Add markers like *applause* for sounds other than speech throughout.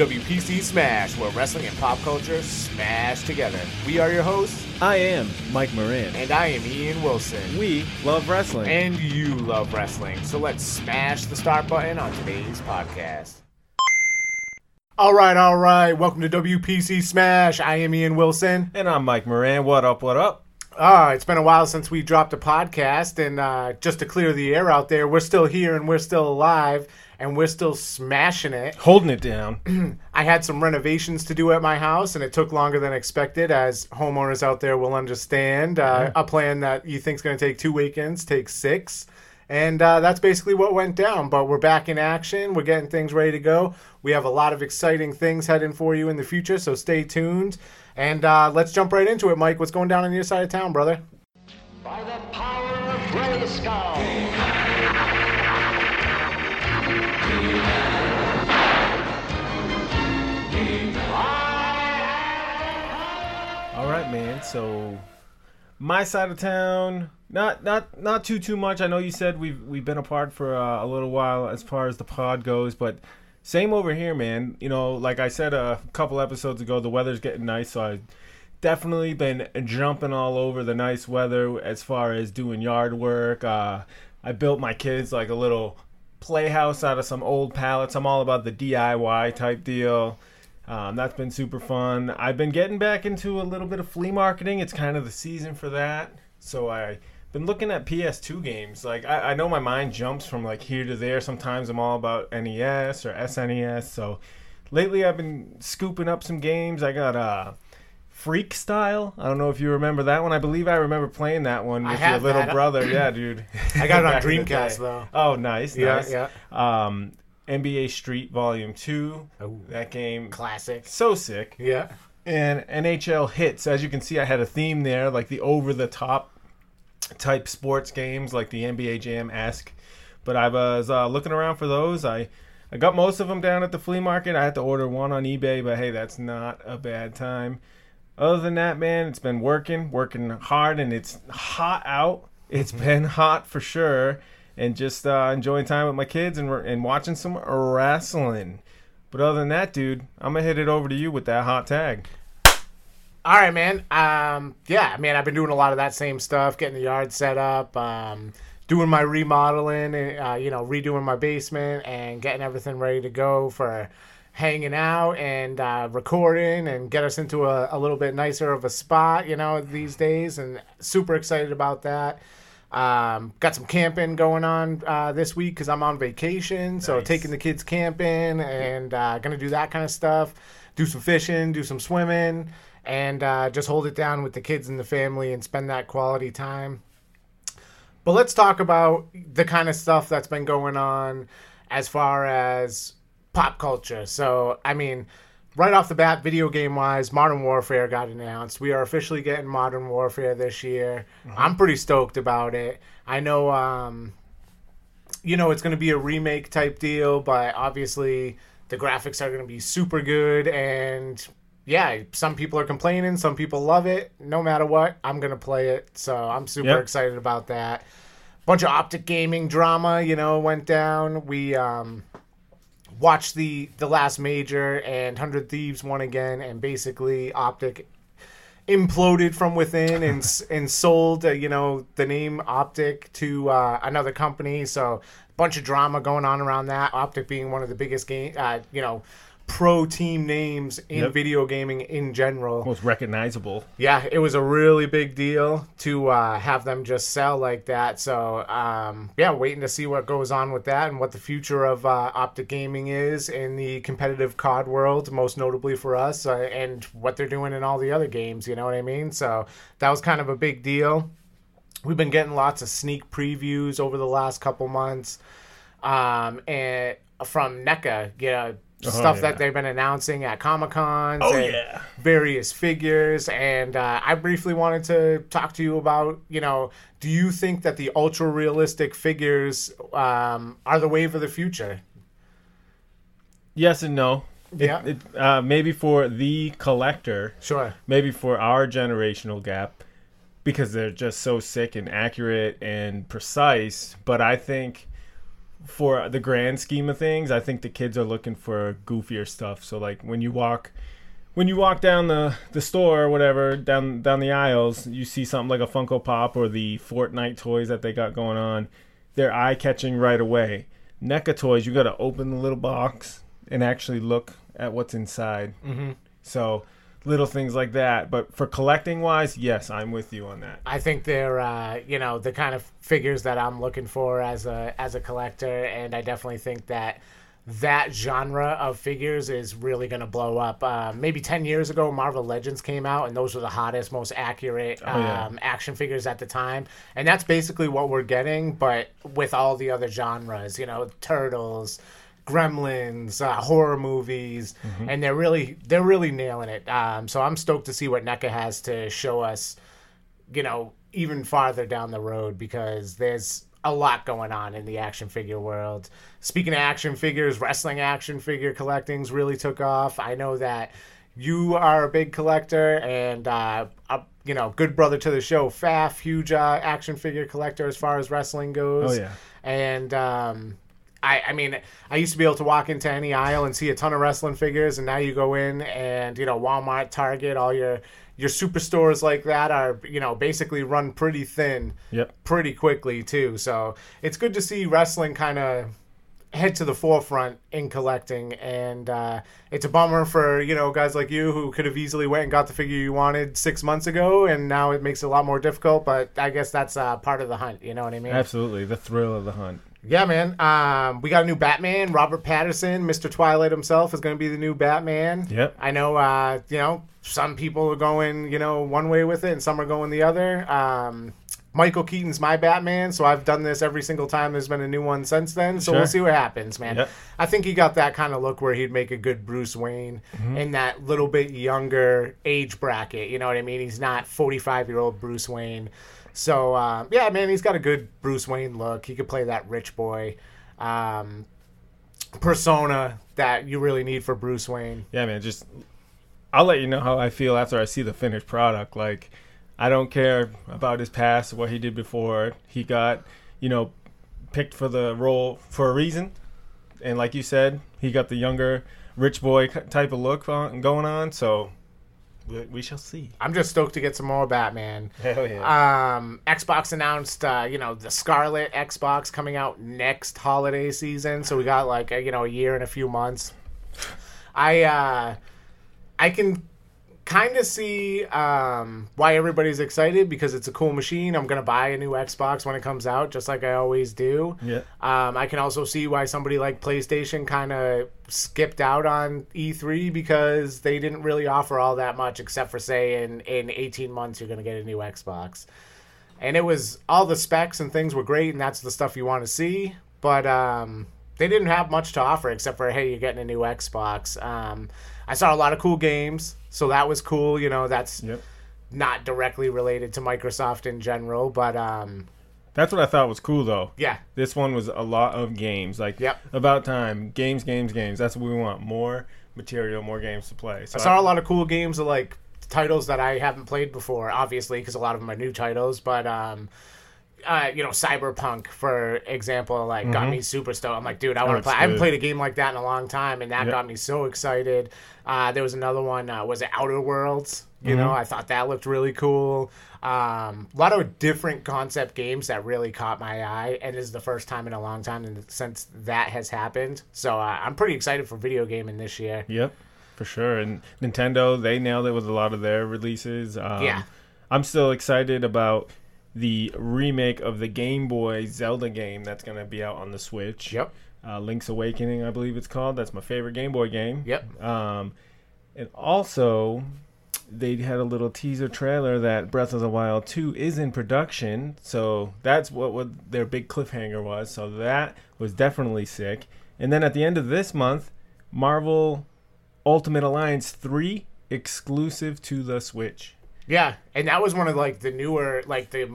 WPC Smash, where wrestling and pop culture smash together. We are your hosts, I am Mike Moran. and I am Ian Wilson. We love wrestling. And you love wrestling, so let's smash the start button on today's podcast. All right, all right. Welcome to WPC Smash. I am Ian Wilson. And I'm Mike Moran. What up, what up? Ah, it's been a while since we dropped a podcast, and uh, just to clear the air out there, we're still here and we're still alive, and we're still smashing it. *clears throat* Holding it down. I had some renovations to do at my house, and it took longer than expected, as homeowners out there will understand. Uh, A plan that you think is going to take two weekends takes six. And uh, that's basically what went down. But we're back in action. We're getting things ready to go. We have a lot of exciting things heading for you in the future, so stay tuned. And uh, let's jump right into it, Mike. What's going down on your side of town, brother? By the power of Grayskull. So my side of town, not not not too too much. I know you said we've we've been apart for uh, a little while as far as the pod goes, but same over here, man. You know, like I said a couple episodes ago, the weather's getting nice, so I definitely been jumping all over the nice weather as far as doing yard work. Uh, I built my kids like a little playhouse out of some old pallets. I'm all about the DIY type deal. Um, that's been super fun. I've been getting back into a little bit of flea marketing. It's kind of the season for that. So I've been looking at PS2 games. Like I, I know my mind jumps from like here to there. Sometimes I'm all about NES or SNES. So lately I've been scooping up some games. I got uh Freekstyle. I don't know if you remember that one. I believe I remember playing that one with your little that. brother. Yeah, dude. *laughs* I got it on *laughs* Back in the Dreamcast, though. Oh, nice, Yeah, nice. yeah. Um, NBA Street Volume Two. Oh. That game, Classic. so sick. Yeah. And NHL Hitz. As you can see, I had a theme there, like the over-the-top type sports games, like the NBA Jam esque. But I was uh, looking around for those. I I got most of them down at the flea market. I had to order one on eBay, but hey, that's not a bad time. Other than that, man, it's been working, working hard, and it's hot out. It's been hot for sure, and just uh, enjoying time with my kids and and watching some wrestling. But other than that, dude, I'm gonna hit it over to you with that hot tag. All right, man. Um, yeah, man, I've been doing a lot of that same stuff, getting the yard set up, um, doing my remodeling, and uh, you know, redoing my basement, and getting everything ready to go for hanging out and uh, recording, and get us into a, a little bit nicer of a spot, you know, these days, and super excited about that. Um, got some camping going on uh, this week because I'm on vacation, so Nice. taking the kids camping and uh, gonna do that kind of stuff. Do some fishing, do some swimming, and uh, just hold it down with the kids and the family and spend that quality time. But let's talk about the kind of stuff that's been going on as far as pop culture. So, I mean, right off the bat, video game wise, Modern Warfare got announced. We are officially getting Modern Warfare this year. I'm pretty stoked about it. I know, um, you know, it's going to be a remake type deal, but obviously the graphics are going to be super good. And yeah, some people are complaining, some people love it. No matter what, I'm going to play it. So I'm super Yep. excited about that. Bunch of optic gaming drama, you know, went down. We, um, watched the the last major and 100 thieves won again and basically optic imploded from within and and sold uh, you know the name optic to uh, another company. So a bunch of drama going on around that. Optic being one of the biggest game uh, you know pro team names in Yep. video gaming in general Most recognizable. yeah, it was a really big deal to uh, have them just sell like that. So, um, yeah, waiting to see what goes on with that and what the future of uh, Optic Gaming is in the competitive COD world, most notably for us, uh, and what they're doing in all the other games. You know what I mean? So, that was kind of a big deal. We've been getting lots of sneak previews over the last couple months, um, and from NECA, you know, stuff yeah. that they've been announcing at Comic Cons. Oh, and yeah. various figures, and uh, I briefly wanted to talk to you about, you know, do you think that the ultra realistic figures um, are the wave of the future? Yes and no. It- Yeah. It, uh, maybe for the collector, Sure. maybe for our generational gap, because they're just so sick and accurate and precise. But I think for the grand scheme of things, I think the kids are looking for goofier stuff. So like when you walk when you walk down the, the store or whatever, down down the aisles, you see something like a Funko Pop or the Fortnite toys that they got going on. They're eye catching right away. NECA toys, you got to open the little box and actually look at what's inside. Mm-hmm. So little things like that. But for collecting wise, yes, I'm with you on that. I think they're uh, you know the kind of figures that I'm looking for as a as a collector, and I definitely think that that genre of figures is really going to blow up. Uh, maybe 10 years ago, Marvel Legends came out, and those were the hottest, most accurate Oh, yeah. um, action figures at the time. And that's basically what we're getting, but with all the other genres, you know, Turtles. Gremlins, uh, horror movies, and they're really they're really nailing it. Um, so I'm stoked to see what NECA has to show us you know, even farther down the road because there's a lot going on in the action figure world. Speaking of action figures, wrestling action figure collecting's really took off. I know that you are a big collector and uh, a, you know, good brother to the show, Faf, huge uh, action figure collector as far as wrestling goes. Oh, yeah. And um, I, I mean, I used to be able to walk into any aisle and see a ton of wrestling figures, and now you go in and you know Walmart, Target, all your your superstores like that are you know basically run pretty thin, Yep. pretty quickly too. So it's good to see wrestling kind of head to the forefront in collecting, and uh, it's a bummer for you know guys like you who could have easily went and got the figure you wanted six months ago, and now it makes it a lot more difficult. But I guess that's uh, part of the hunt. You know what I mean? Absolutely. The thrill of the hunt. Yeah, man. Um, we got a new Batman. Robert Pattinson, Mr. Twilight himself, is going to be the new Batman. Yep. I know. Uh, you know, some people are going, you know, one way with it, and some are going the other. Um, Michael Keaton's my Batman, so I've done this every single time. There's been a new one since then, so Sure. we'll see what happens, man. Yep. I think he got that kind of look where he'd make a good Bruce Wayne Mm-hmm. in that little bit younger age bracket. You know what I mean? He's not 45 year old Bruce Wayne. So uh, yeah, man, he's got a good Bruce Wayne look. He could play that rich boy um, persona that you really need for Bruce Wayne. Yeah, man. Just I'll let you know how I feel after I see the finished product. Like I don't care about his past, what he did before. He got, you know, picked for the role for a reason. And like you said, he got the younger rich boy type of look on, going on. So we, we shall see. I'm just stoked to get some more Batman. *laughs* Hell yeah. Um, Xbox announced, uh, you know, the Scarlett Xbox coming out next holiday season. So we got like a, you know a year and a few months. I uh, I can kind of see um, why everybody's excited because it's a cool machine. I'm gonna buy a new Xbox when it comes out, just like I always do. Yeah. Um, I can also see why somebody like PlayStation kind of skipped out on E3 because they didn't really offer all that much, except for say in in 18 months you're gonna get a new Xbox. And it was all the specs and things were great, and that's the stuff you want to see. But um, they didn't have much to offer except for hey, you're getting a new Xbox. Um, I saw a lot of cool games, so that was cool. You know, that's Yep. not directly related to Microsoft in general, but um, That's what I thought was cool though. yeah, This one was a lot of games. Like Yep. about time. Games, games, games. That's what we want. More material, more games to play. So I saw a lot of cool games of like titles that I haven't played before, obviously, because a lot of them are new titles. But um, uh, you know, Cyberpunk, for example, like got me super stoked. I'm like, dude, I want to play. I haven't played a game like that in a long time, and that Yep. got me so excited. Uh, there was another one. Uh, was it Outer Worlds? You know, I thought that looked really cool. Um, a lot of different concept games that really caught my eye, and this is the first time in a long time in- since that has happened. So uh, I'm pretty excited for video gaming this year. Yep, for sure. And Nintendo, they nailed it with a lot of their releases. Um, Yeah. I'm still excited about the remake of the Game Boy Zelda game that's going to be out on the Switch. Yep. Uh, Link's Awakening, I believe it's called. That's my favorite Game Boy game. Yep. Um, and also, they had a little teaser trailer that Breath of the Wild 2 is in production. So that's what, what their big cliffhanger was. So that was definitely sick. And then at the end of this month, Marvel Ultimate Alliance 3 exclusive to the Switch. Yeah, and that was one of like the newer like the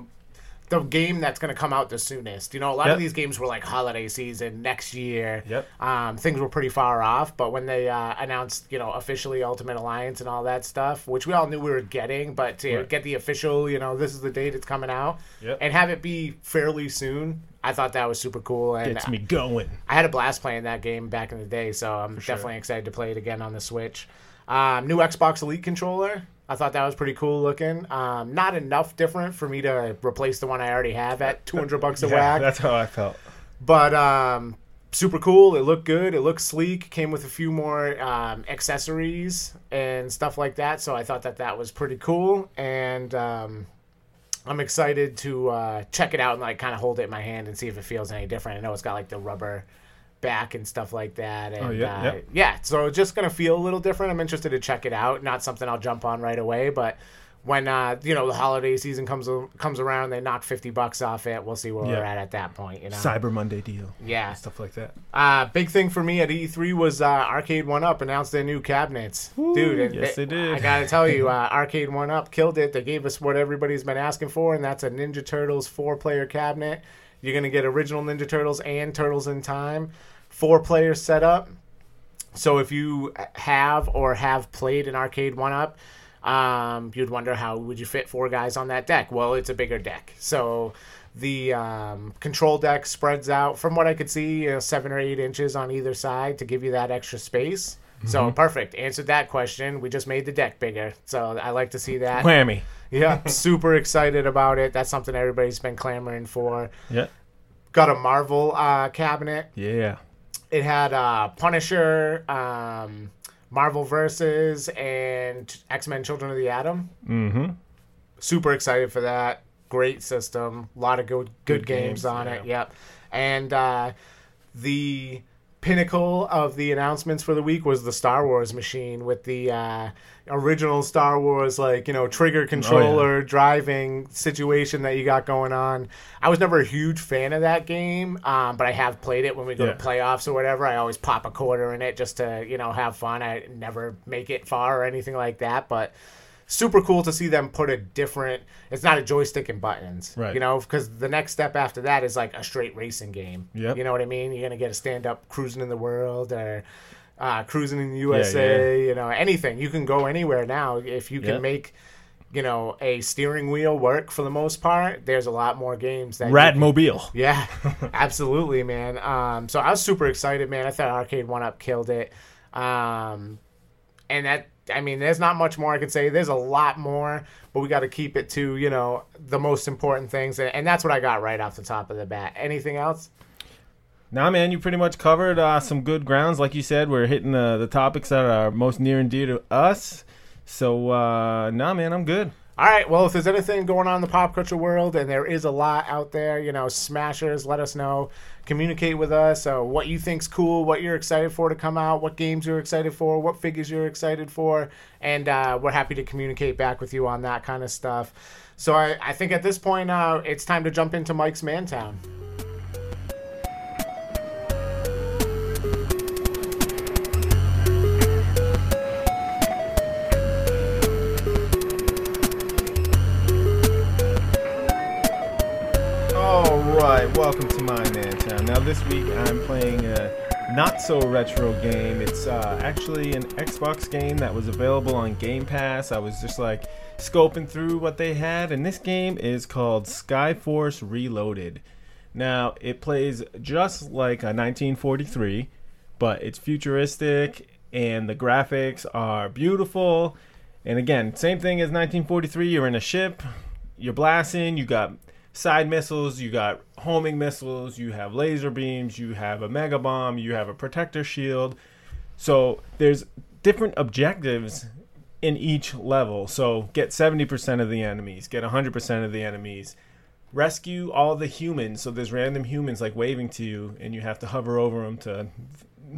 the game that's going to come out the soonest. You know, a lot Yep. of these games were like holiday season next year. Yep. Um, things were pretty far off, but when they uh, announced, you know, officially Ultimate Alliance and all that stuff, which we all knew we were getting, but to Right. get the official, you know, this is the date it's coming out, Yep. and have it be fairly soon. I thought that was super cool, and Gets me going. I had a blast playing that game back in the day, so I'm definitely excited to play it again on the Switch. Um, new Xbox Elite controller. I thought that was pretty cool looking. Um, not enough different for me to replace the one I already have at 200 bucks a *laughs* Yeah, whack. that's how I felt. But um, super cool. It looked good. It looked sleek. Came with a few more um, accessories and stuff like that. So I thought that that was pretty cool. And um, I'm excited to uh, check it out and like kind of hold it in my hand and see if it feels any different. I know it's got like the rubber back and stuff like that. And, Oh, yeah, uh, yeah. yeah. So it's just gonna feel a little different. I'm interested to check it out. Not something I'll jump on right away, but. When uh, you know the holiday season comes comes around, they knock fifty bucks off it. We'll see where Yeah. we're at at that point. You know, Cyber Monday deal. yeah. Stuff like that. Uh, big thing for me at E3 was uh, Arcade One Up announced their new cabinets, dude. And yes, they did. I gotta tell you, *laughs* uh, Arcade One Up killed it. They gave us what everybody's been asking for, and that's a Ninja Turtles four-player cabinet. You're gonna get original Ninja Turtles and Turtles in Time, four-player setup. So if you have or have played an Arcade One Up, um, you'd wonder how would you fit four guys on that deck. Well, it's a bigger deck, so the um, control deck spreads out from what I could see, you know, seven or eight inches on either side to give you that extra space. So perfect. Answered that question. We just made the deck bigger, so I like to see that. Whammy. Yeah, *laughs* super excited about it. That's something everybody's been clamoring for. Yeah. Got a Marvel uh, cabinet Yeah. It had uh, Punisher, um, Marvel versus, and X Men: Children of the Atom. Mm-hmm. Super excited for that. Great system. A lot of good good, Good games, games, on yeah. it. Yep. And uh, the pinnacle of the announcements for the week was the Star Wars machine with the uh, original Star Wars, like, you know, trigger controller driving situation that you got going on. I was never a huge fan of that game, um, but I have played it when we go Yeah. to playoffs or whatever. I always pop a quarter in it just to, you know, have fun. I never make it far or anything like that, but super cool to see them put a different it's not a joystick and buttons Right. you know because the next step after that is like a straight racing game Yeah, you know what i mean you're gonna get a stand up cruising in the world or uh, cruising in the usa you know anything you can go anywhere now if you can Yeah. make you know a steering wheel work for the most part there's a lot more games that you can- Radmobile. *laughs* yeah, absolutely, man. Um, so I was super excited, man. I thought Arcade One Up killed it. Um, and that, I mean, there's not much more I can say. There's a lot more, but we got to keep it to you know the most important things, and, that's what I got right off the top of the bat. Anything else? Nah, man, you pretty much covered uh, some good grounds. Like you said, we're hitting the, the topics that are most near and dear to us. So, uh, nah, man, I'm good. All right. Well, if there's anything going on in the pop culture world, and there is a lot out there, you know, smashers, let us know. Communicate with us. Uh, what you think's cool, what you're excited for to come out, what games you're excited for, what figures you're excited for, and uh, we're happy to communicate back with you on that kind of stuff. So I, I think at this point, uh, it's time to jump into Mike's Mantown. Week I'm playing a not so retro game. It's uh, actually an Xbox game that was available on Game Pass. I was just like scoping through what they had, and this game is called Skyforce Reloaded. Now it plays just like a 1943, but it's futuristic and the graphics are beautiful. And again, same thing as 1943. You're in a ship, you're blasting, you got side missiles, you got homing missiles, you have laser beams, you have a mega bomb, you have a protector shield. So there's different objectives in each level. So get 70% of the enemies, get 100% of the enemies. Rescue all the humans. So there's random humans like waving to you and you have to hover over them to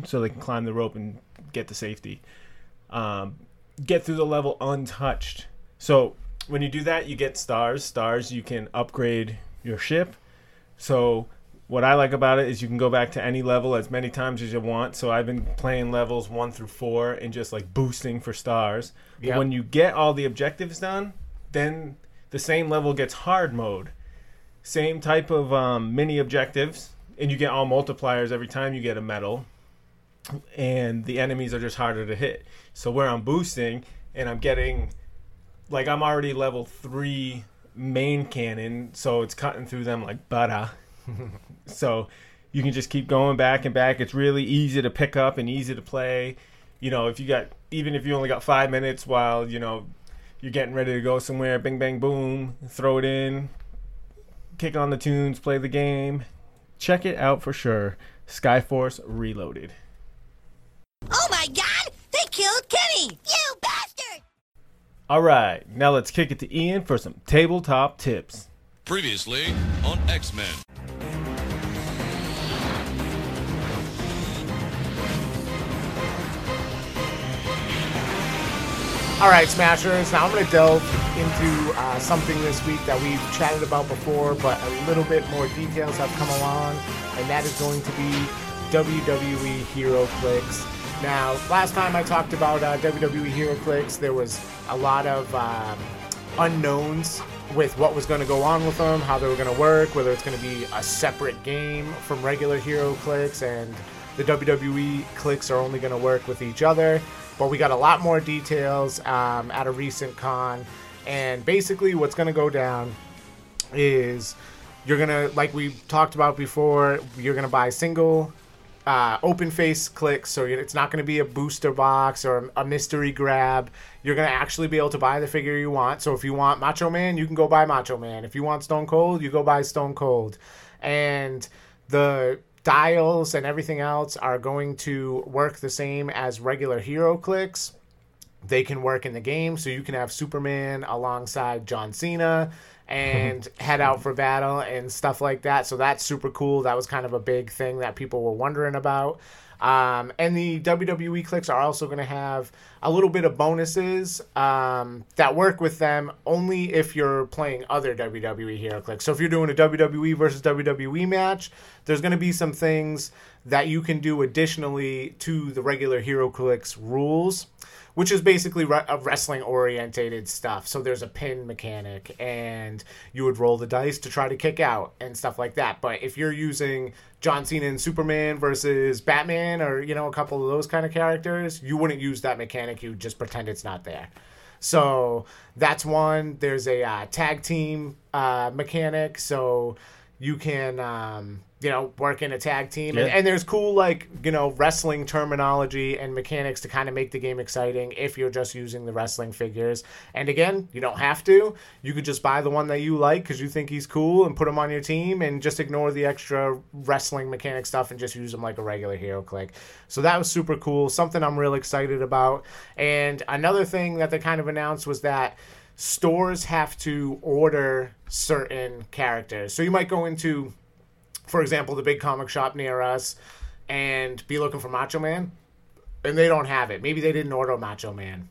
so they can climb the rope and get to safety. Um, get through the level untouched. So when you do that, you get stars. Stars you can upgrade your ship. So what I like about it is you can go back to any level as many times as you want. So I've been playing levels one through four and just like boosting for stars. But Yep. when you get all the objectives done, then the same level gets hard mode. Same type of um, mini objectives, and you get all multipliers every time you get a medal and the enemies are just harder to hit. So where I'm boosting and I'm getting like I'm already level three main cannon, so it's cutting through them like butter. *laughs* so you can just keep going back and back. It's really easy to pick up and easy to play. You know, if you got even if you only got five minutes while you know you're getting ready to go somewhere, bing bang boom, throw it in, kick on the tunes, play the game. Check it out for sure. Skyforce Reloaded. Oh my god! They killed Kenny! You bastard! All right, now let's kick it to Ian for some tabletop tips. Previously on X Men. All right, Smashers. Now I'm going to delve into uh, something this week that we've chatted about before, but a little bit more details have come along, and that is going to be WWE Hero Clicks. Now, last time I talked about uh, WWE HeroClix, there was a lot of um, unknowns with what was going to go on with them, how they were going to work, whether it's going to be a separate game from regular HeroClix, and the WWE clicks are only going to work with each other. But we got a lot more details um, at a recent con, and basically, what's going to go down is you're gonna, like we talked about before, you're gonna buy single uh, open face clicks, so it's not going to be a booster box or a mystery grab. You're going to actually be able to buy the figure you want. So if you want Macho Man, you can go buy Macho Man. If you want Stone Cold, you go buy Stone Cold. And the dials and everything else are going to work the same as regular HeroClix. They can work in the game, so you can have Superman alongside John Cena and *laughs* head out for battle and stuff like that. So that's super cool. That was kind of a big thing that people were wondering about. Um, and the WWE clicks are also going to have a little bit of bonuses um, that work with them only if you're playing other WWE HeroClix. So if you're doing a WWE versus WWE match, there's going to be some things that you can do additionally to the regular HeroClix rules which is basically re- wrestling orientated stuff. So there's a pin mechanic, and you would roll the dice to try to kick out and stuff like that. But if you're using John Cena and Superman versus Batman, or you know a couple of those kind of characters, you wouldn't use that mechanic. You just pretend it's not there. So that's one. There's a uh, tag team uh, mechanic, so you can um, you know work in a tag team, and, and there's cool like you know wrestling terminology and mechanics to kind of make the game exciting if you're just using the wrestling figures. And again, you don't have to. You could just buy the one that you like because you think he's cool and put him on your team, and just ignore the extra wrestling mechanic stuff and just use him like a regular hero click. So that was super cool. Something I'm real excited about. And another thing that they kind of announced was that stores have to order certain characters. So you might go into, for example, the big comic shop near us and be looking for Macho Man, and they don't have it. Maybe they didn't order Macho Man.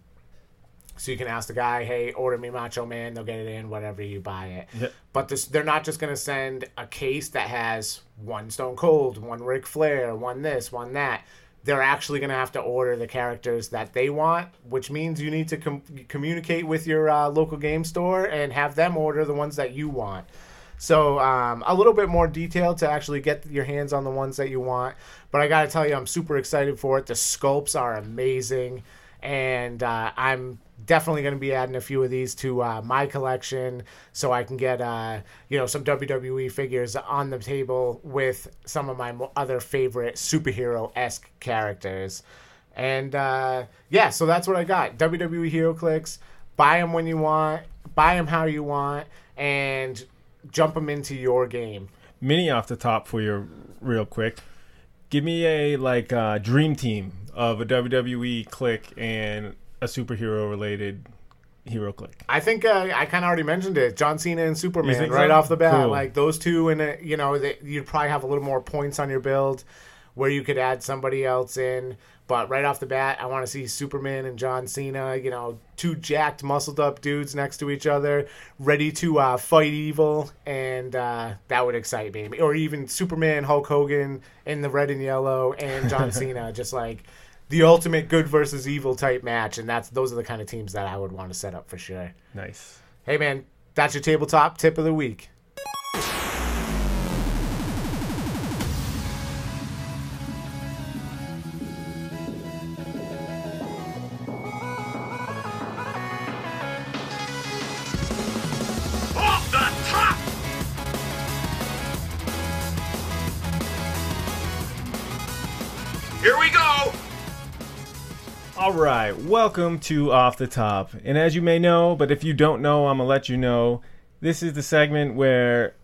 So you can ask the guy, "Hey, order me Macho Man." They'll get it in, whatever you buy it. Yep. But this, they're not just going to send a case that has one Stone Cold, one Ric Flair, one this, one that. They're actually going to have to order the characters that they want, which means you need to com- communicate with your uh, local game store and have them order the ones that you want. So um, a little bit more detail to actually get your hands on the ones that you want. But I got to tell you, I'm super excited for it. The sculpts are amazing, and uh, I'm definitely going to be adding a few of these to uh, my collection so I can get uh, you know some WWE figures on the table with some of my other favorite superhero esque characters. And uh, yeah, so that's what I got. WWE HeroClix. Buy them when you want, buy them how you want, and jump them into your game. Mini off the top for you, real quick. Give me a like uh, dream team of a WWE click and a superhero related hero click. I think uh, I kind of already mentioned it. John Cena and Superman right so? off the bat. Cool. Like those two, and uh, you know, they, you'd probably have a little more points on your build where you could add somebody else in. But right off the bat, I want to see Superman and John Cena. You know, two jacked, muscled up dudes next to each other, ready to uh, fight evil, and uh, that would excite me. Or even Superman, Hulk Hogan in the red and yellow, and John *laughs* Cena, just like the ultimate good versus evil type match. And that's those are the kind of teams that I would want to set up for sure. Nice. Hey man, that's your tabletop tip of the week. Welcome to Off the Top. And as you may know, but if you don't know, I'm going to let you know, this is the segment where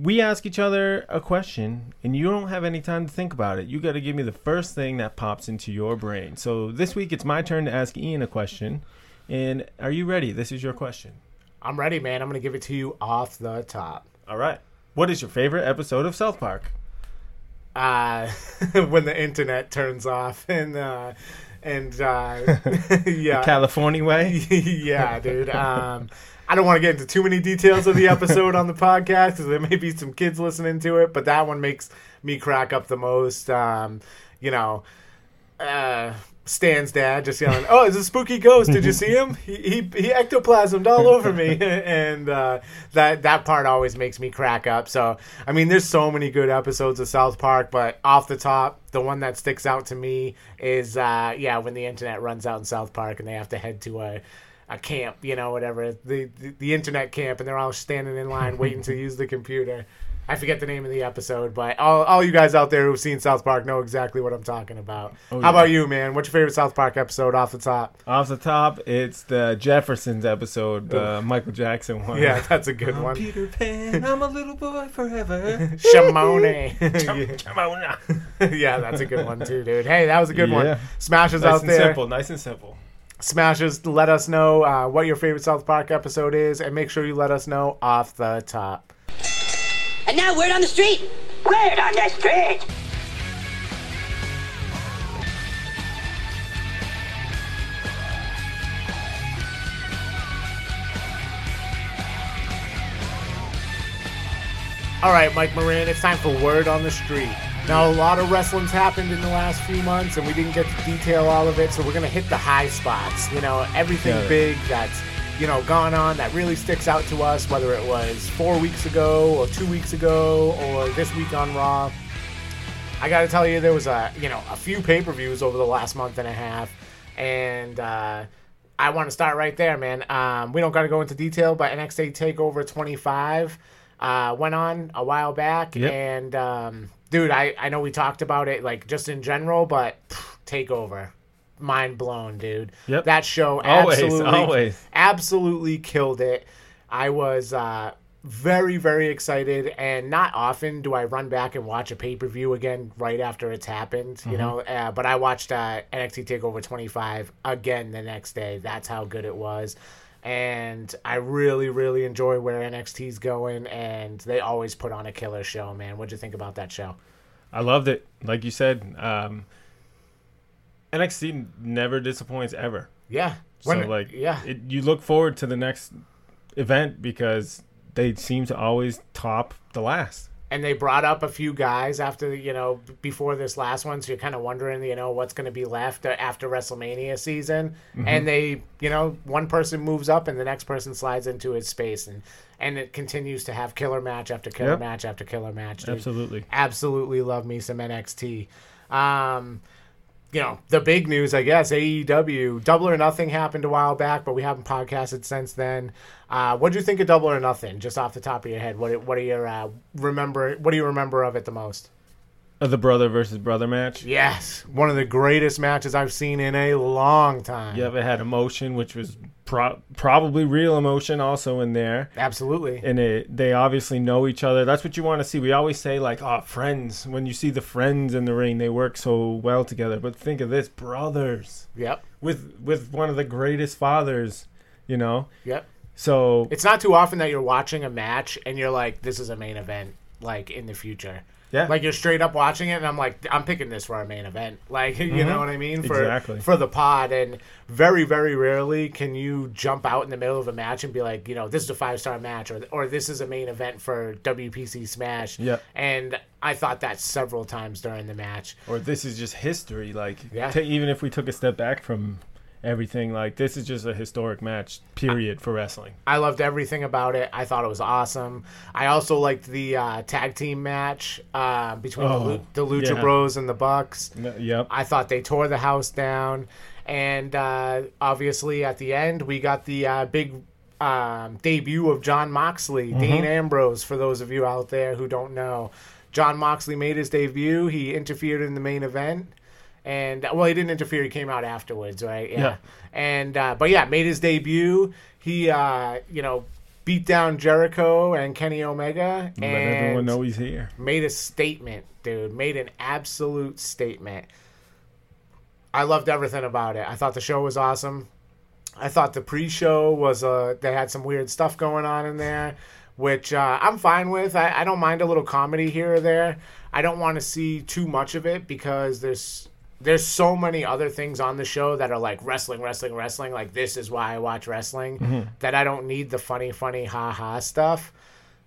we ask each other a question and you don't have any time to think about it. You got to give me the first thing that pops into your brain. So this week it's my turn to ask Ian a question. And are you ready? This is your question. I'm ready, man. I'm gonna give it to you off the top. All right. What is your favorite episode of South Park? Uh, *laughs* when the internet turns off and uh, and uh, *laughs* yeah, California way? *laughs* yeah, dude. Um, I don't want to get into too many details of the episode on the podcast because there may be some kids listening to it, but that one makes me crack up the most. Um, you know, uh, Stan's dad just yelling, "Oh, it's a spooky ghost! Did you see him? He he, he ectoplasmed all over me," *laughs* and uh, that that part always makes me crack up. So, I mean, there's so many good episodes of South Park, but off the top, the one that sticks out to me is uh, yeah, when the internet runs out in South Park and they have to head to a a camp, you know, whatever the, the the internet camp, and they're all standing in line waiting to *laughs* use the computer. I forget the name of the episode, but all, all you guys out there who've seen South Park know exactly what I'm talking about. Oh, How yeah. about you, man? What's your favorite South Park episode off the top? Off the top, it's the Jeffersons episode, the Michael Jackson one. Yeah, that's a good one. Peter Pan, I'm a little boy forever. *laughs* Shimone. *laughs* *laughs* Now. yeah, that's a good one too, dude. Hey, that was a good Yeah. one. Smashes Nice out there. simple. Nice and simple. Smashes, let us know uh, what your favorite South Park episode is, and make sure you let us know off the top. And now word on the street. Word on the street. All right, Mike Moran, it's time for Word on the Street. Now, a lot of wrestling's happened in the last few months, and we didn't get to detail all of it, so we're going to hit the high spots. You know, everything Got it. big that's, you know, gone on that really sticks out to us, whether it was four weeks ago, or two weeks ago, or this week on Raw. I got to tell you, there was a, you know, a few pay per views over the last month and a half, and, uh, I want to start right there, man. Um, we don't got to go into detail, but NXT Takeover 25 uh, went on a while back, Yep. and um, dude, I I know we talked about it like just in general, but pff, Takeover, mind blown, dude. Yep. That show absolutely, always. absolutely killed it. I was uh, very, very excited, and not often do I run back and watch a pay per view again right after it's happened, you know. Uh, but I watched uh, NXT Takeover 25 again the next day. That's how good it was. And I really, really enjoy where NXT's going, and they always put on a killer show, man. What'd you think about that show? I loved it. Like you said, um, NXT never disappoints ever. Yeah. So When- like, yeah. it, you look forward to the next event because they seem to always top the last. and they brought up a few guys after you know before this last one so you're kind of wondering you know what's going to be left after wrestlemania season Mm-hmm. and they you know one person moves up and the next person slides into his space and and it continues to have killer match after killer Yep. match after killer match dude. Absolutely. absolutely love me some nxt um you know, the big news, I guess, AEW, Double or Nothing happened a while back, but we haven't podcasted since then. Uh, what do you think of Double or Nothing, just off the top of your head? What what are your uh, remember? What do you remember of it the most? The brother versus brother match. Yes, one of the greatest matches I've seen in a long time. Yep, it had emotion, which was pro- probably real emotion also in there. absolutely. and it, they obviously know each other. That's what you want to see. We always say like, "Oh, friends." When you see the friends in the ring, they work so well together. But think of this, brothers Yep, with with one of the greatest fathers. You know, yep. so It's not too often that you're watching a match and you're like, "This is a main event." Like in the future. Yeah, Like you're straight up watching it, and I'm like, I'm picking this for our main event. *laughs* Like, you know what I mean? For, Mm-hmm. Exactly. For the pod, and very, very rarely can you jump out in the middle of a match and be like, you know, this is a five star match, or or this is a main event for WPC Smash. Yep. And I thought that several times during the match. or this is just history. Like, Yeah. ta- even if we took a step back from everything, like this is just a historic match. Period for wrestling. I loved everything about it. I thought it was awesome. I also liked the uh, tag team match uh, between the, Oh, Lu- the Lucha yeah. Bros and the Bucks. No- Yep. I thought they tore the house down. And uh, obviously, at the end, we got the uh, big um, debut of Jon Moxley, Dean Ambrose, for those of you out there who don't know. Jon Moxley made his debut. He interfered in the main event. And well, he didn't interfere. He came out afterwards, right? Yeah. And uh, but yeah, made his debut. He uh, you know beat down Jericho and Kenny Omega, Let everyone know he's here. made a statement, dude. Made an absolute statement. I loved everything about it. I thought the show was awesome. I thought the pre-show was uh they had some weird stuff going on in there, which uh, I'm fine with. I, I don't mind a little comedy here or there. I don't want to see too much of it because there's there's so many other things on the show that are like wrestling, wrestling, wrestling. Like this is why I watch wrestling. That I don't need the funny, funny, ha ha stuff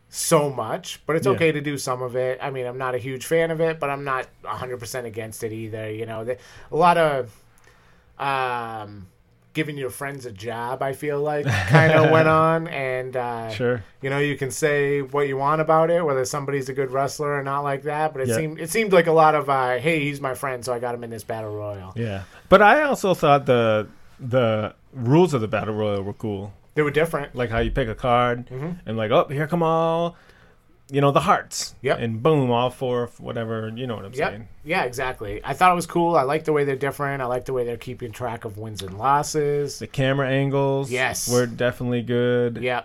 so much, but it's Yeah. okay to do some of it. I mean, I'm not a huge fan of it, but I'm not 100% against it either. You know, the, a lot of um, giving your friends a job, I feel like, kind of *laughs* went on. And, uh, Sure. you know, you can say what you want about it, whether somebody's a good wrestler or not like that, but it, Yeah. seemed, it seemed like a lot of, uh, hey, he's my friend, so I got him in this battle royal. Yeah. But I also thought the the rules of the battle royal were cool. They were different. Like how you pick a card Mm-hmm. and like, oh, here come all, you know, the hearts. Yep. And boom, all four, whatever. You know what I'm Yep. saying? Yeah, exactly. I thought it was cool. I like the way they're different. I like the way they're keeping track of wins and losses. The camera angles. Yes. Were definitely good. Yeah.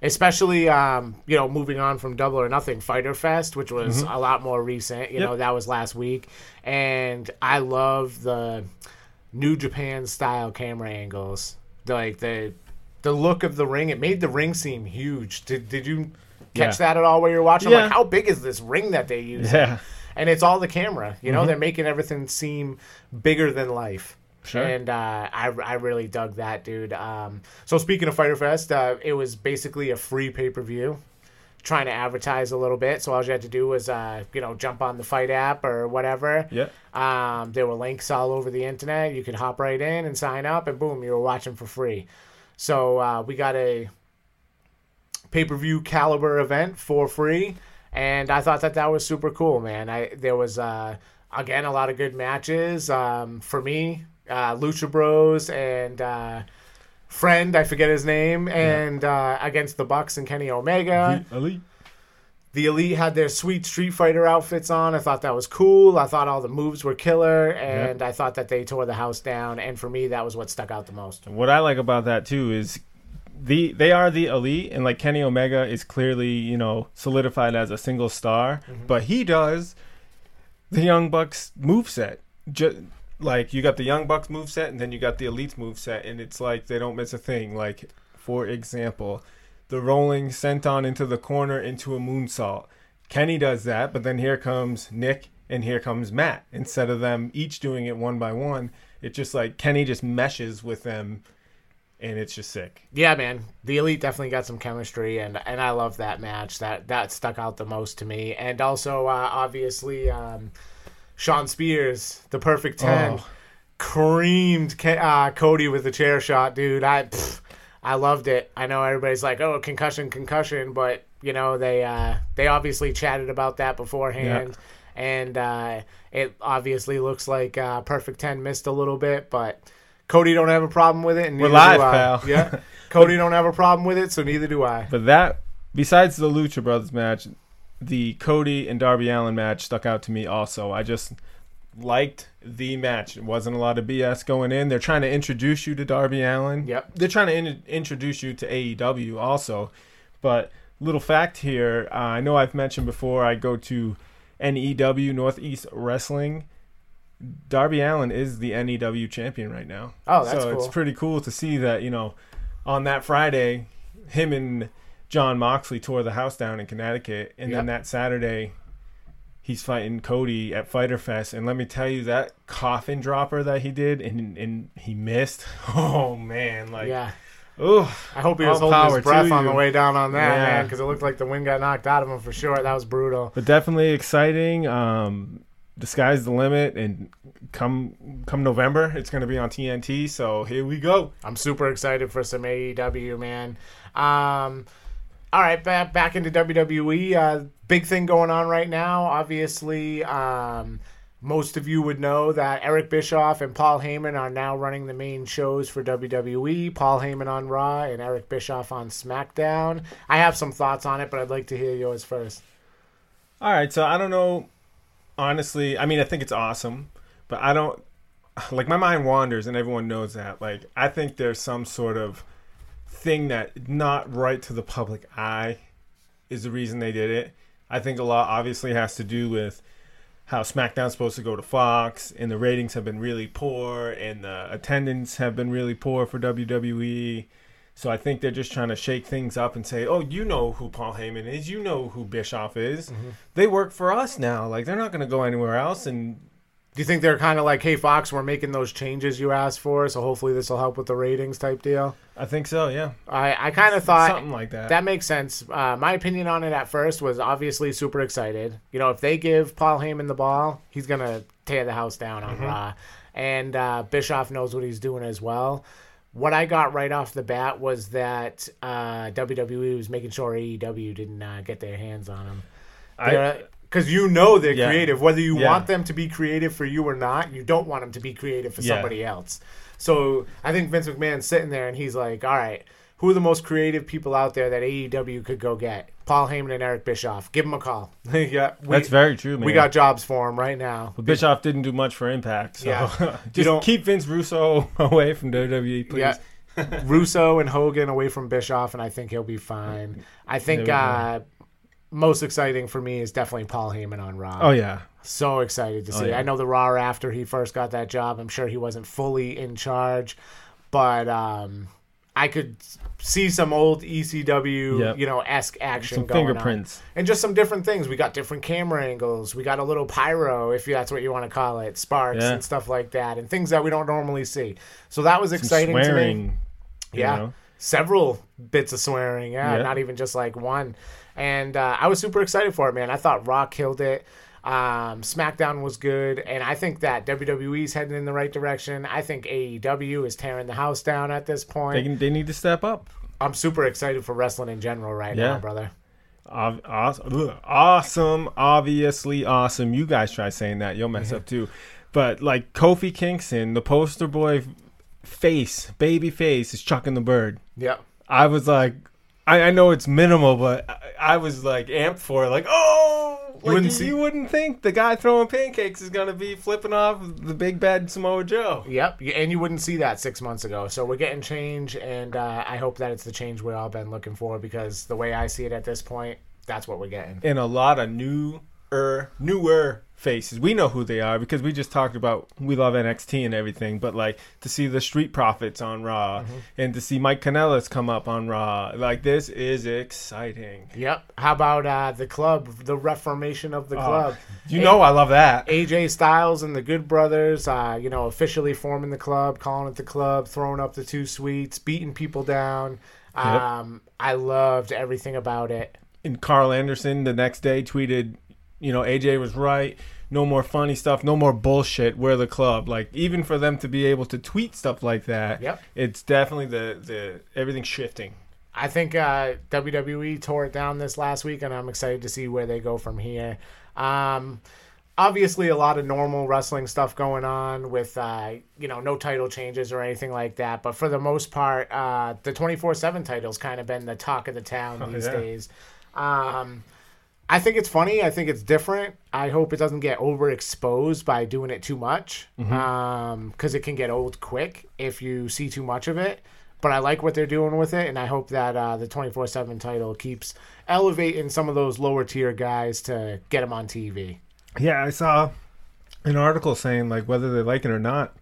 Especially, um, you know, moving on from Double or Nothing Fyter Fest, which was a lot more recent. You Yep. know, that was last week. And I love the New Japan style camera angles. Like the the look of the ring. It made the ring seem huge. Did, did you catch Yeah. that at all while you're watching? Yeah. Like, how big is this ring that they use? Yeah. and it's all the camera. You Mm-hmm. know, they're making everything seem bigger than life. Sure. And uh, I, I really dug that, dude. Um, so speaking of Fyter Fest, uh, it was basically a free pay per view. Trying to advertise a little bit, so all you had to do was, uh, you know, jump on the Fight app or whatever. Yep. Um, there were links all over the internet. You could hop right in and sign up, and boom, you were watching for free. So uh, we got a pay per view caliber event for free, and I thought that that was super cool, man. I there was uh, again a lot of good matches um, for me. Uh, Lucha Bros and uh, friend, I forget his name, and uh, against the Bucks and Kenny Omega. The Elite. The Elite had their sweet Street Fighter outfits on. I thought that was cool. I thought all the moves were killer, and I thought that they tore the house down. And for me, that was what stuck out the most. What I like about that too is the they are the elite and like Kenny Omega is clearly, you know, solidified as a single star, Mm-hmm. but he does the Young Bucks move set. Just, like you got the Young Bucks move set, and then you got the Elite's move set, and it's like they don't miss a thing. Like for example, the rolling senton into the corner into a moonsault. Kenny does that, but then here comes Nick and here comes Matt. Instead of them each doing it one by one, it's just like Kenny just meshes with them and it's just sick. Yeah, man, the Elite definitely got some chemistry, and and I love that match. That that stuck out the most to me, and also uh, obviously um, Shawn Spears, the Perfect Ten, Oh. creamed Ke- uh, Cody with the chair shot, dude. I pff, I loved it. I know everybody's like, oh, concussion, concussion, but you know they uh, they obviously chatted about that beforehand. And uh, it obviously looks like uh, Perfect Ten missed a little bit, but Cody don't have a problem with it. And We're neither do live, I. pal. Yeah, *laughs* Cody don't have a problem with it, so neither do I. But that, besides the Lucha Brothers match, the Cody and Darby Allin match stuck out to me also. I just liked the match. It wasn't a lot of BS going in. They're trying to introduce you to Darby Allin. Yep. They're trying to in- introduce you to AEW also. But little fact here, uh, I know I've mentioned before. I go to NEW Northeast Wrestling. Darby Allin is the NEW champion right now. Oh, that's so it's pretty cool to see that you know on that Friday, him and Jon Moxley tore the house down in Connecticut, and then that Saturday, he's fighting Cody at Fyter Fest, and let me tell you that coffin dropper that he did, and and he missed. *laughs* Oh man, like Yeah. oh, I hope he was holding his breath on the way down on that, Yeah. man, because it looked like the wind got knocked out of him for sure. That was brutal. but definitely exciting. Um, the sky's the limit, and come come November, it's gonna be on TNT. So here we go. I'm super excited for some AEW, man. Um, all right, back back into WWE. Uh, big thing going on right now. Obviously, um, most of you would know that Eric Bischoff and Paul Heyman are now running the main shows for WWE. Paul Heyman on Raw and Eric Bischoff on SmackDown. I have some thoughts on it, but I'd like to hear yours first. All right, so I don't know. Honestly, I mean, I think it's awesome, but I don't. like my mind wanders, and everyone knows that. Like I think there's some sort of thing that not right to the public eye is the reason they did it. I think a lot obviously has to do with how SmackDown's supposed to go to Fox, and the ratings have been really poor, and the attendance have been really poor for WWE. So I think they're just trying to shake things up and say, "Oh, you know who Paul Heyman is. You know who Bischoff is. They work for us now. Like they're not going to go anywhere else." And Do you think they're kind of like, hey, Fox, we're making those changes you asked for, so hopefully this will help with the ratings type deal? I think so. Yeah, I, I kind of thought something like that. That makes sense. Uh, my opinion on it at first was obviously super excited. You know, if they give Paul Heyman the ball, he's gonna tear the house down on Raw, and uh, Bischoff knows what he's doing as well. What I got right off the bat was that uh, WWE was making sure AEW didn't uh, get their hands on him. Because you know they're Yeah. creative. Whether you Yeah. want them to be creative for you or not, you don't want them to be creative for Yeah. somebody else. So I think Vince McMahon's sitting there and he's like, all right, who are the most creative people out there that AEW could go get? Paul Heyman and Eric Bischoff. Give them a call. *laughs* yeah, we, that's very true, man. We got jobs for him right now. But Bischoff didn't do much for Impact. So Yeah. *laughs* Just *laughs* keep Vince Russo away from WWE, please. Yeah. Russo and Hogan away from Bischoff, and I think he'll be fine. I think There we go. uh, most exciting for me is definitely Paul Heyman on Raw. Oh yeah, So excited to see. yeah. I know the Raw after he first got that job. I'm sure he wasn't fully in charge, but um, I could see some old ECW, Yep. you know, esque action some going fingerprints. on, and just some different things. We got different camera angles. We got a little pyro, if that's what you want to call it, sparks Yeah. and stuff like that, and things that we don't normally see. So that was Some exciting to me. swearing. Yeah, know? several bits of swearing. Yeah, Yeah. not even just like one. And uh, I was super excited for it, man. I thought Raw killed it. Um, SmackDown was good, and I think that WWE's heading in the right direction. I think AEW is tearing the house down at this They point. can, they need to step up. I'm super excited for wrestling in general right Yeah. now, brother. Awesome, awesome, obviously awesome. You guys try saying that, you'll mess up too. But like Kofi Kingston, the poster boy face, baby face, is chucking the bird. Yeah. I was like, I, I know it's minimal, but I, I was like amped for it. Like, oh, like, you, wouldn't see- you wouldn't think the guy throwing pancakes is gonna be flipping off the big bad Samoa Joe. Yep, and you wouldn't see that six months ago. So we're getting change, and uh, I hope that it's the change we've all been looking for because the way I see it at this point, that's what we're getting. and a lot of newer newer faces. We know who they are because we just talked about we love NXT and everything, but like to see the Street Profits on Raw and to see Mike Kanellis come up on Raw, like this is exciting. Yep. How about uh, the club, the reformation of the club? You know I love that. AJ Styles and the Good Brothers, uh, you know, officially forming the club, calling it the club, throwing up the two sweets, beating people down. Um, I loved everything about it. And Karl Anderson the next day tweeted, you know, AJ was right. No more funny stuff. No more bullshit. We're the club. Like even for them to be able to tweet stuff like that, Yep. it's definitely the the everything's shifting. I think uh, WWE tore it down this last week, and I'm excited to see where they go from here. Um, obviously, a lot of normal wrestling stuff going on with uh, you know no title changes or anything like that. But for the most part, uh, the 24/7 title's kind of been the talk of the town these yeah. days. Um, I think it's funny. I think it's different. I hope it doesn't get overexposed by doing it too much, because it can get old quick if you see too much of it. But I like what they're doing with it, and I hope that uh, the twenty four seven title keeps elevating some of those lower tier guys to get them on TV. Yeah, I saw an article saying like whether they like it or not,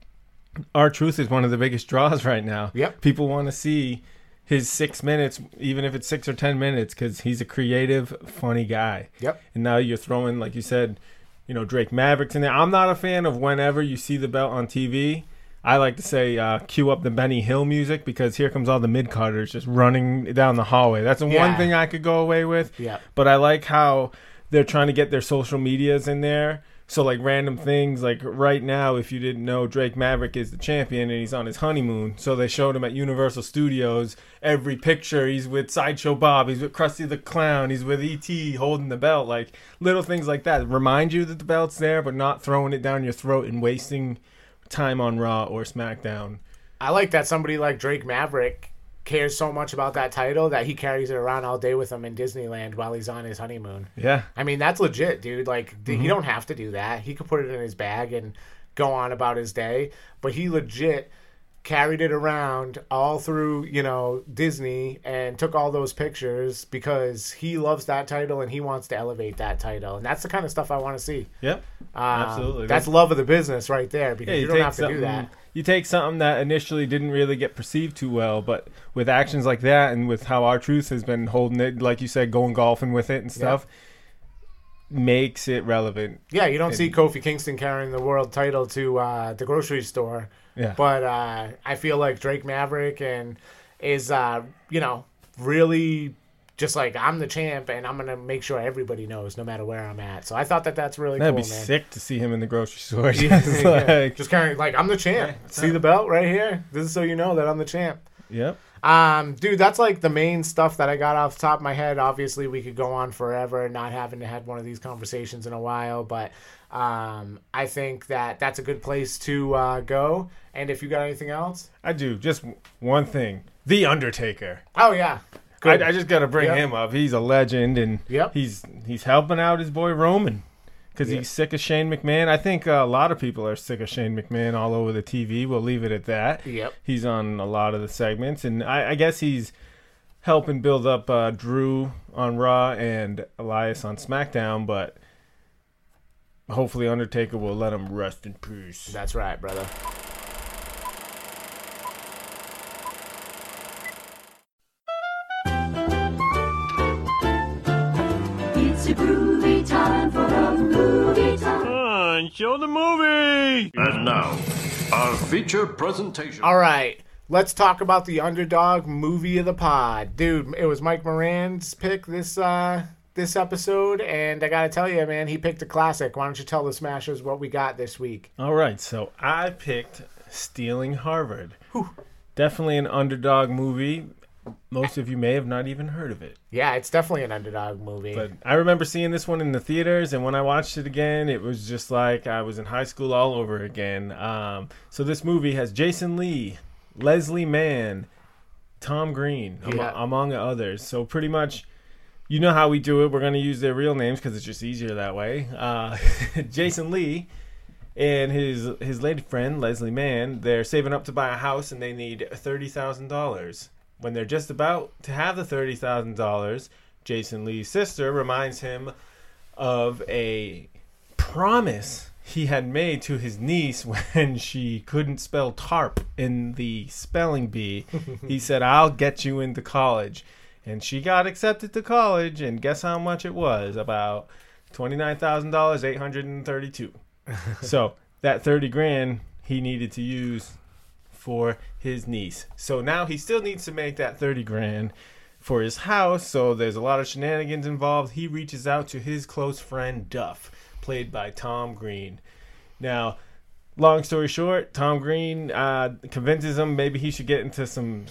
R-Truth is one of the biggest draws *laughs* right now. Yep. people want to see his six minutes, even if it's six or ten minutes, because he's a creative, funny guy. Yep. And now you're throwing, like you said, you know Drake Mavericks in there. I'm not a fan of whenever you see the belt on TV. I like to say, uh, cue up the Benny Hill music because here comes all the mid carders just running down the hallway. That's the one thing I could go away with. Yep. But I like how they're trying to get their social medias in there. So like random things like right now, if you didn't know, Drake Maverick is the champion and he's on his honeymoon. So they showed him at Universal Studios. Every picture, he's with Sideshow Bob, he's with Krusty the Clown, he's with ET holding the belt. Like little things like that remind you that the belt's there, but not throwing it down your throat and wasting time on Raw or SmackDown. I like that somebody like Drake Maverick cares so much about that title that he carries it around all day with him in Disneyland while he's on his honeymoon. Yeah, I mean, that's legit, dude. Like, th- he mm-hmm. don't have to do that. He could put it in his bag and go on about his day, but he legit carried it around all through you know Disney and took all those pictures because he loves that title and he wants to elevate that title, and that's the kind of stuff I want to see. Yep. Um, Absolutely. that's love of the business right there because Yeah, you, you, don't have to do that. You take something that initially didn't really get perceived too well, but with actions like that, and with how R-Truth has been holding it, like you said, going golfing with it and stuff, makes it relevant. Yeah, you don't see Kofi Kingston carrying the world title to uh, the grocery store. Yeah. But uh, I feel like Drake Maverick and is uh, you know really just like I'm the champ and I'm gonna make sure everybody knows no matter where I'm at. So I thought that that's really That'd cool, be man. sick to see him in the grocery store. *laughs* Yeah, Just *laughs* yeah. like- Just kind of like I'm the champ. what's See up? the belt right here. This is so you know that I'm the champ. Yep. Um, dude, that's like the main stuff that I got off the top of my head. Obviously, we could go on forever, not having to had one of these conversations in a while, but um, I think that that's a good place to uh, go. And if you got anything else, I do. Just one thing. The Undertaker. oh yeah, I, I just got to bring Yep. him up. He's a legend, and Yep. he's he's helping out his boy Roman because Yeah. he's sick of Shane McMahon. I think uh, a lot of people are sick of Shane McMahon all over the TV. We'll leave it at that. Yep. He's on a lot of the segments, and I, I guess he's helping build up uh, Drew on Raw and Elias on SmackDown, but. Hopefully, Undertaker will let him rest in peace. that's right, brother. It's a groovy time. show the movie. And now, our feature presentation. All right, let's talk about the underdog movie of the pod, dude. It was Mike Moran's pick this uh, this episode, and I gotta tell you, man, he picked a classic. Why don't you tell the Smashers what we got this week? All right, so I picked Stealing Harvard. Definitely an underdog movie. Most of you may have not even heard of it. Yeah, it's definitely an underdog movie. But I remember seeing this one in the theaters, and when I watched it again, it was just like I was in high school all over again. Um, so this movie has Jason Lee, Leslie Mann, Tom Green, am- among others. So pretty much, you know how we do it. We're going to use their real names because it's just easier that way. Uh, *laughs* Jason Lee and his his lady friend Leslie Mann, they're saving up to buy a house, and they need thirty thousand dollars. When they're just about to have the thirty thousand dollars, Jason Lee's sister reminds him of a promise he had made to his niece *laughs* when she couldn't spell tarp in the spelling bee. *laughs* he said, "I'll get you into college." And she got accepted to college, and guess how much it was? About twenty-nine thousand dollars, eight hundred and thirty-two. *laughs* so that thirty grand he needed to use for his niece. So now he still needs to make that 30 grand for his house. So there's a lot of shenanigans involved. He reaches out to his close friend Duff, played by Tom Green. Now, long story short, Tom Green uh, convinces him maybe he should get into some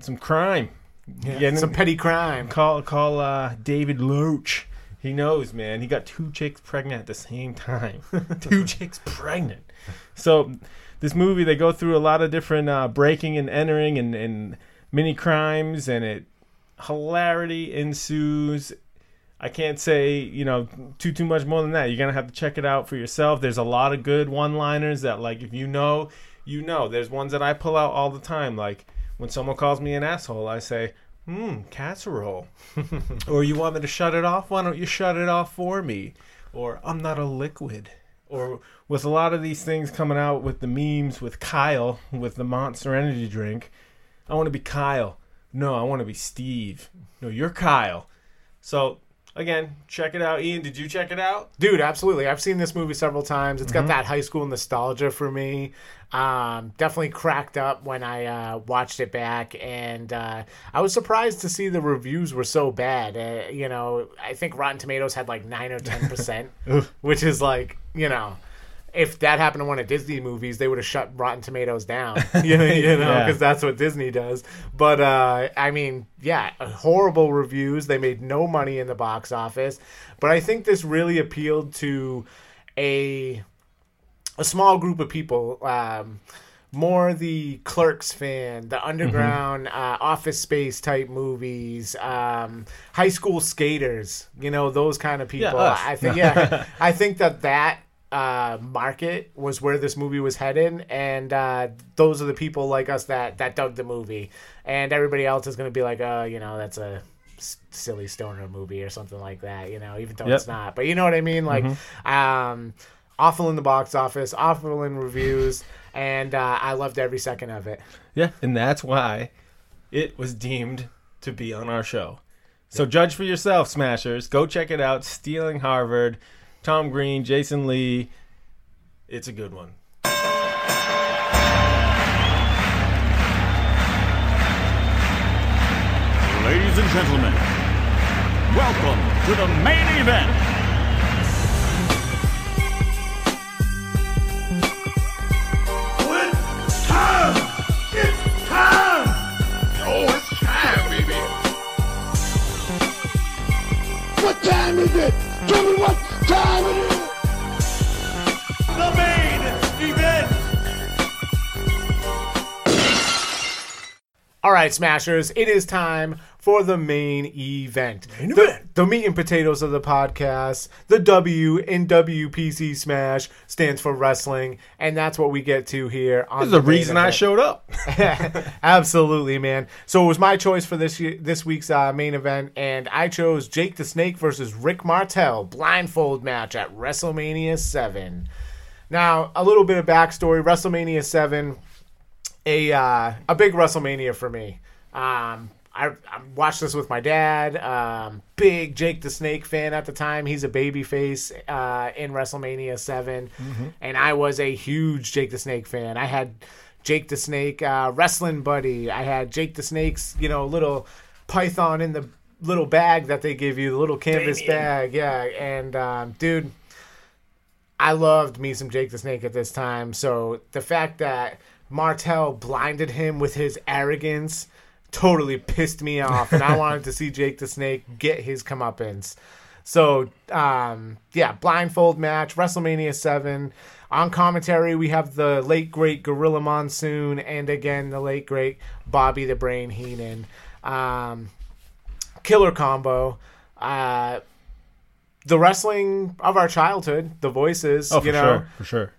some crime. In- Some petty crime. call call uh, David Loach. He knows, man. He got two chicks pregnant at the same time. *laughs* two *laughs* chicks pregnant. So this movie, they go through a lot of different uh, breaking and entering and, and mini crimes, and it hilarity ensues. I can't say you know too too much more than that. You're gonna have to check it out for yourself. There's a lot of good one-liners that like if you know, you know. There's ones that I pull out all the time. Like when someone calls me an asshole, I say, "Hmm, casserole." *laughs* or you want me to shut it off? Why don't you shut it off for me? Or I'm not a liquid. Or with a lot of these things coming out with the memes with Kyle with the Monster Energy drink, I want to be Kyle. No, I want to be Steve. No, you're Kyle. So again, check it out. Ian, did you check it out? Dude, absolutely. I've seen this movie several times. It's Mm-hmm. got that high school nostalgia for me. Um, definitely cracked up when I uh, watched it back, and uh, I was surprised to see the reviews were so bad. Uh, you know, I think Rotten Tomatoes had like nine or ten percent, *laughs* which is like, you know. If that happened to one of Disney movies, they would have shut Rotten Tomatoes down. *laughs* *laughs* you know, you know, Yeah. because that's what Disney does. But uh, I mean, yeah, horrible reviews. They made no money in the box office. But I think this really appealed to a a small group of people. Um, more the Clerks fan, the underground uh, office space type movies, um, high school skaters, you know those kind of people. us. I think yeah, *laughs* I think that that uh, market was where this movie was headed, and uh, those are the people like us that that dug the movie, and everybody else is going to be like, oh, you know, that's a s- silly stoner movie or something like that, you know, even though Yep. it's not. But you know what I mean? Like, um, awful in the box office, awful in reviews, *laughs* and uh, I loved every second of it. Yeah, and that's why it was deemed to be on our show. So judge for yourself, Smashers. Go check it out. Stealing Harvard, Tom Green, Jason Lee. It's a good one. Ladies and gentlemen, welcome to the main event. It's time! It's time! Oh, it's time, baby! What time is it? Tell me what time it is! The main event! All right, Smashers, it is time for the main event. The, the meat and potatoes of the podcast. The W in WPC Smash stands for wrestling, and that's what we get to here on There's the the main reason I showed up. *laughs* *laughs* Absolutely, man. So it was my choice for this year, this week's uh, main event, and I chose Jake the Snake versus Rick Martel blindfold match at WrestleMania Seven. Now, a little bit of backstory: WrestleMania Seven, a uh, a big WrestleMania for me. Um, I, I watched this with my dad. Um, big Jake the Snake fan at the time. He's a babyface uh, in WrestleMania 7 and I was a huge Jake the Snake fan. I had Jake the Snake uh, wrestling buddy. I had Jake the Snake's you know little python in the little bag that they give you, the little canvas bag. Yeah, and um, dude. I loved me some Jake the Snake at this time. So the fact that Martel blinded him with his arrogance totally pissed me off, and I *laughs* wanted to see Jake the Snake get his comeuppance. So um, yeah, blindfold match, WrestleMania seven. On commentary, we have the late great Gorilla Monsoon, and again the late great Bobby the Brain Heenan. Um, killer combo. Uh, the wrestling of our childhood, the voices, Oh, for you know, sure, for sure.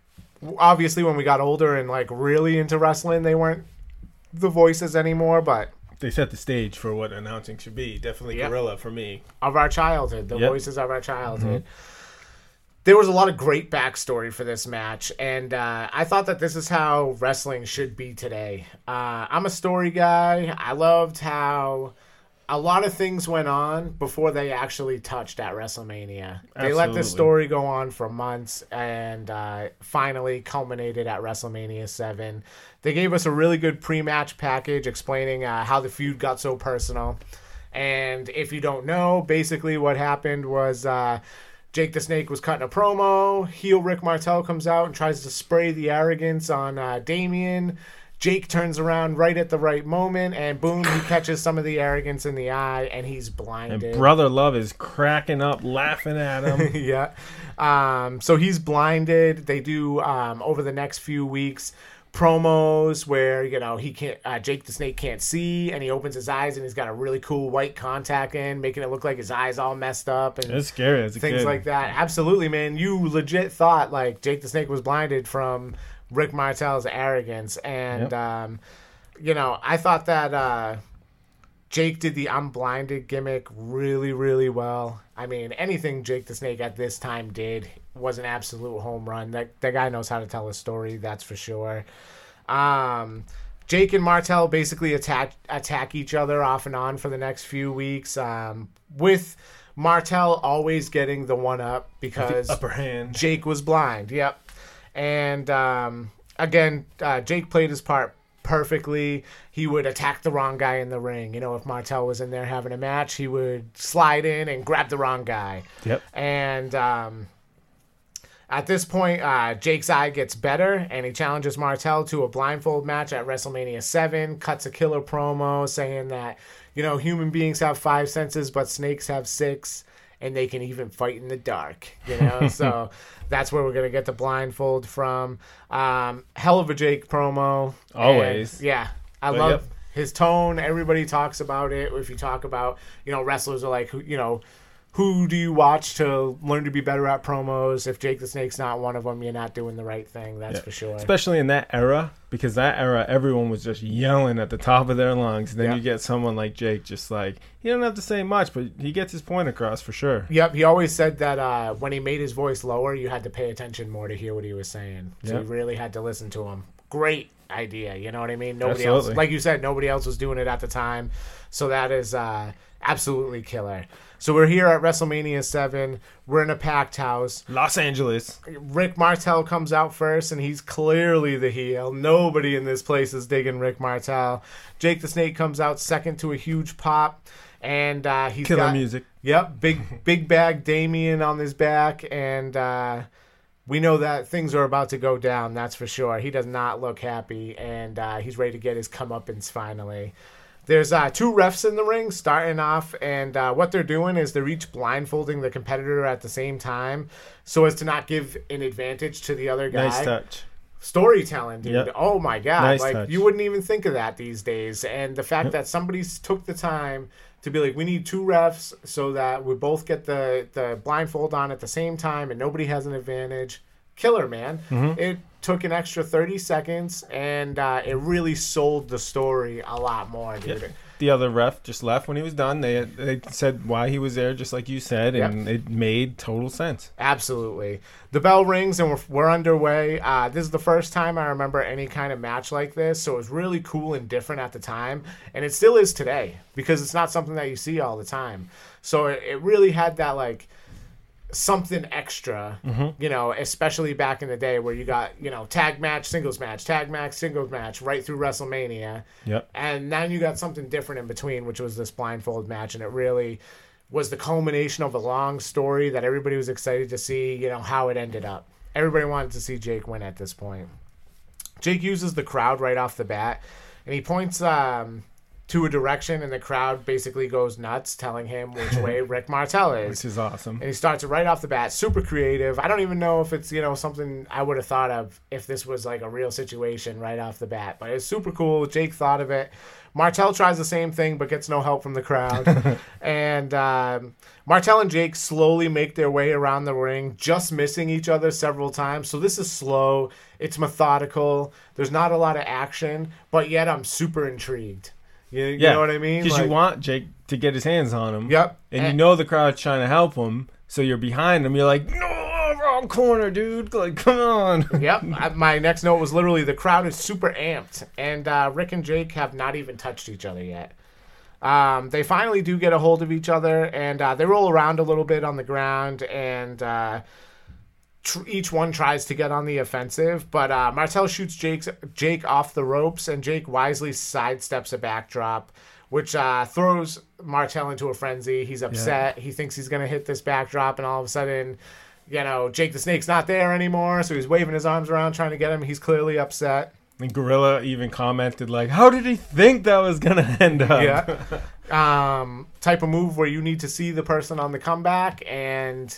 obviously when we got older and like really into wrestling, they weren't the voices anymore, but They set the stage for what announcing should be. Definitely Yep. Gorilla for me. of our childhood, the Yep. voices of our childhood. There was a lot of great backstory for this match, and uh, I thought that this is how wrestling should be today. Uh, I'm a story guy. I loved how a lot of things went on before they actually touched at WrestleMania. They let the story go on for months and uh, finally culminated at WrestleMania 7. They gave us a really good pre match package explaining uh, how the feud got so personal. And if you don't know, basically what happened was uh, Jake the Snake was cutting a promo. Heel Rick Martel comes out and tries to spray the arrogance on uh, Damien. Jake turns around right at the right moment, and boom, he *coughs* catches some of the arrogance in the eye, and he's And blinded. Brother Love is cracking up, laughing at him. *laughs* yeah. Um, so he's blinded. They do um, over the next few weeks promos where you know he can't uh, Jake the Snake can't see and he opens his eyes and he's got a really cool white contact in, making it look like his eyes all messed up and it's scary as a things kid. like that. Absolutely, man. You legit thought like Jake the Snake was blinded from Rick Martel's arrogance, and Yep. um, you know I thought that uh, Jake did the I'm blinded gimmick really, really well. I mean, anything Jake the Snake at this time did was an absolute home run. That that guy knows how to tell a story, that's for sure. Um, Jake and Martel basically attack attack each other off and on for the next few weeks. Um, with Martel always getting the one up because upper hand. Jake was blind. Yep. And um, again, uh, Jake played his part perfectly. He would attack the wrong guy in the ring. You know, if Martel was in there having a match, he would slide in and grab the wrong guy. Yep. And um, at this point, uh, Jake's eye gets better, and he challenges Martel to a blindfold match at WrestleMania 7. Cuts a killer promo saying that, you know, human beings have five senses, but snakes have six, and they can even fight in the dark. You know, *laughs* so that's where we're gonna get the blindfold from. Um, hell of a Jake promo. Always. And, yeah, I But, love yep. his tone. Everybody talks about it. If you talk about, you know, wrestlers are like, you know who do you watch to learn to be better at promos? If Jake the Snake's not one of them, you're not doing the right thing. That's for sure. Especially in that era, because that era, everyone was just yelling at the top of their lungs. And Then Yeah. you get someone like Jake, just like he don't have to say much, but he gets his point across for sure. Yep, he always said that uh, when he made his voice lower, you had to pay attention more to hear what he was saying. So Yep. you really had to listen to him. Great idea, you know what I mean? Nobody else, like you said, nobody else was doing it at the time. So that is uh, absolutely killer. So we're here at WrestleMania 7. We're in a packed house. Los Angeles. Rick Martel comes out first, and he's clearly the heel. Nobody in this place is digging Rick Martel. Jake the Snake comes out second to a huge pop, and uh, he's Killer got, music. Yep, big big bag Damien on his back, and uh, we know that things are about to go down. That's for sure. He does not look happy, and uh, he's ready to get his comeuppance finally. There's uh, two refs in the ring starting off, and uh, what they're doing is they're each blindfolding the competitor at the same time, so as to not give an advantage to the other guy Nice touch. storytelling, dude. Yep. Oh my god, Nice like touch. you wouldn't even think of that these days. And the fact that somebody took the time to be like, we need two refs so that we both get the the blindfold on at the same time and nobody has an advantage. Killer, man. Mm-hmm. It took an extra thirty seconds, and uh, it really sold the story a lot more, dude. The other ref just left when he was done. They they said why he was there, just like you said, and it made total sense. Absolutely. The bell rings and we're, we're underway. Uh, this is the first time I remember any kind of match like this, so it was really cool and different at the time, and it still is today because it's not something that you see all the time. So it, it really had that like something extra, you know, especially back in the day where you got you know tag match, singles match, tag match, singles match, right through WrestleMania. Yep. And then you got something different in between, which was this blindfold match, and it really was the culmination of a long story that everybody was excited to see, you know, how it ended up. Everybody wanted to see Jake win at this point. Jake uses the crowd right off the bat, and he points um, to a direction, and the crowd basically goes nuts, telling him which way *laughs* Rick Martel is. Which is awesome. And he starts it right off the bat, super creative. I don't even know if it's, you know, something I would have thought of if this was like a real situation right off the bat. But it's super cool. Jake thought of it. Martel tries the same thing but gets no help from the crowd. *laughs* and um, Martel and Jake slowly make their way around the ring, just missing each other several times. So this is slow, it's methodical. There's not a lot of action, but yet I'm super intrigued. You, you know what I mean? Because Like- you want Jake to get his hands on him. Yep. And you know the crowd's trying to help him, so you're behind him. You're like, no, wrong corner, dude. Like, come on. *laughs* Yep. *laughs* I- My next note was literally the crowd is super amped, and uh, Rick and Jake have not even touched each other yet. Um, they finally do get a hold of each other, and uh, they roll around a little bit on the ground, and uh, tr- each one tries to get on the offensive. But uh, Martel shoots Jake's, Jake off the ropes, and Jake wisely sidesteps a backdrop, which uh, throws Martel into a frenzy. He's upset. He thinks he's going to hit this backdrop, and all of a sudden, you know, Jake the Snake's not there anymore, so he's waving his arms around trying to get him. He's clearly upset. And Gorilla even commented, like, how did he think that was going *laughs* to end up? Yeah. *laughs* um, type of move where you need to see the person on the comeback, and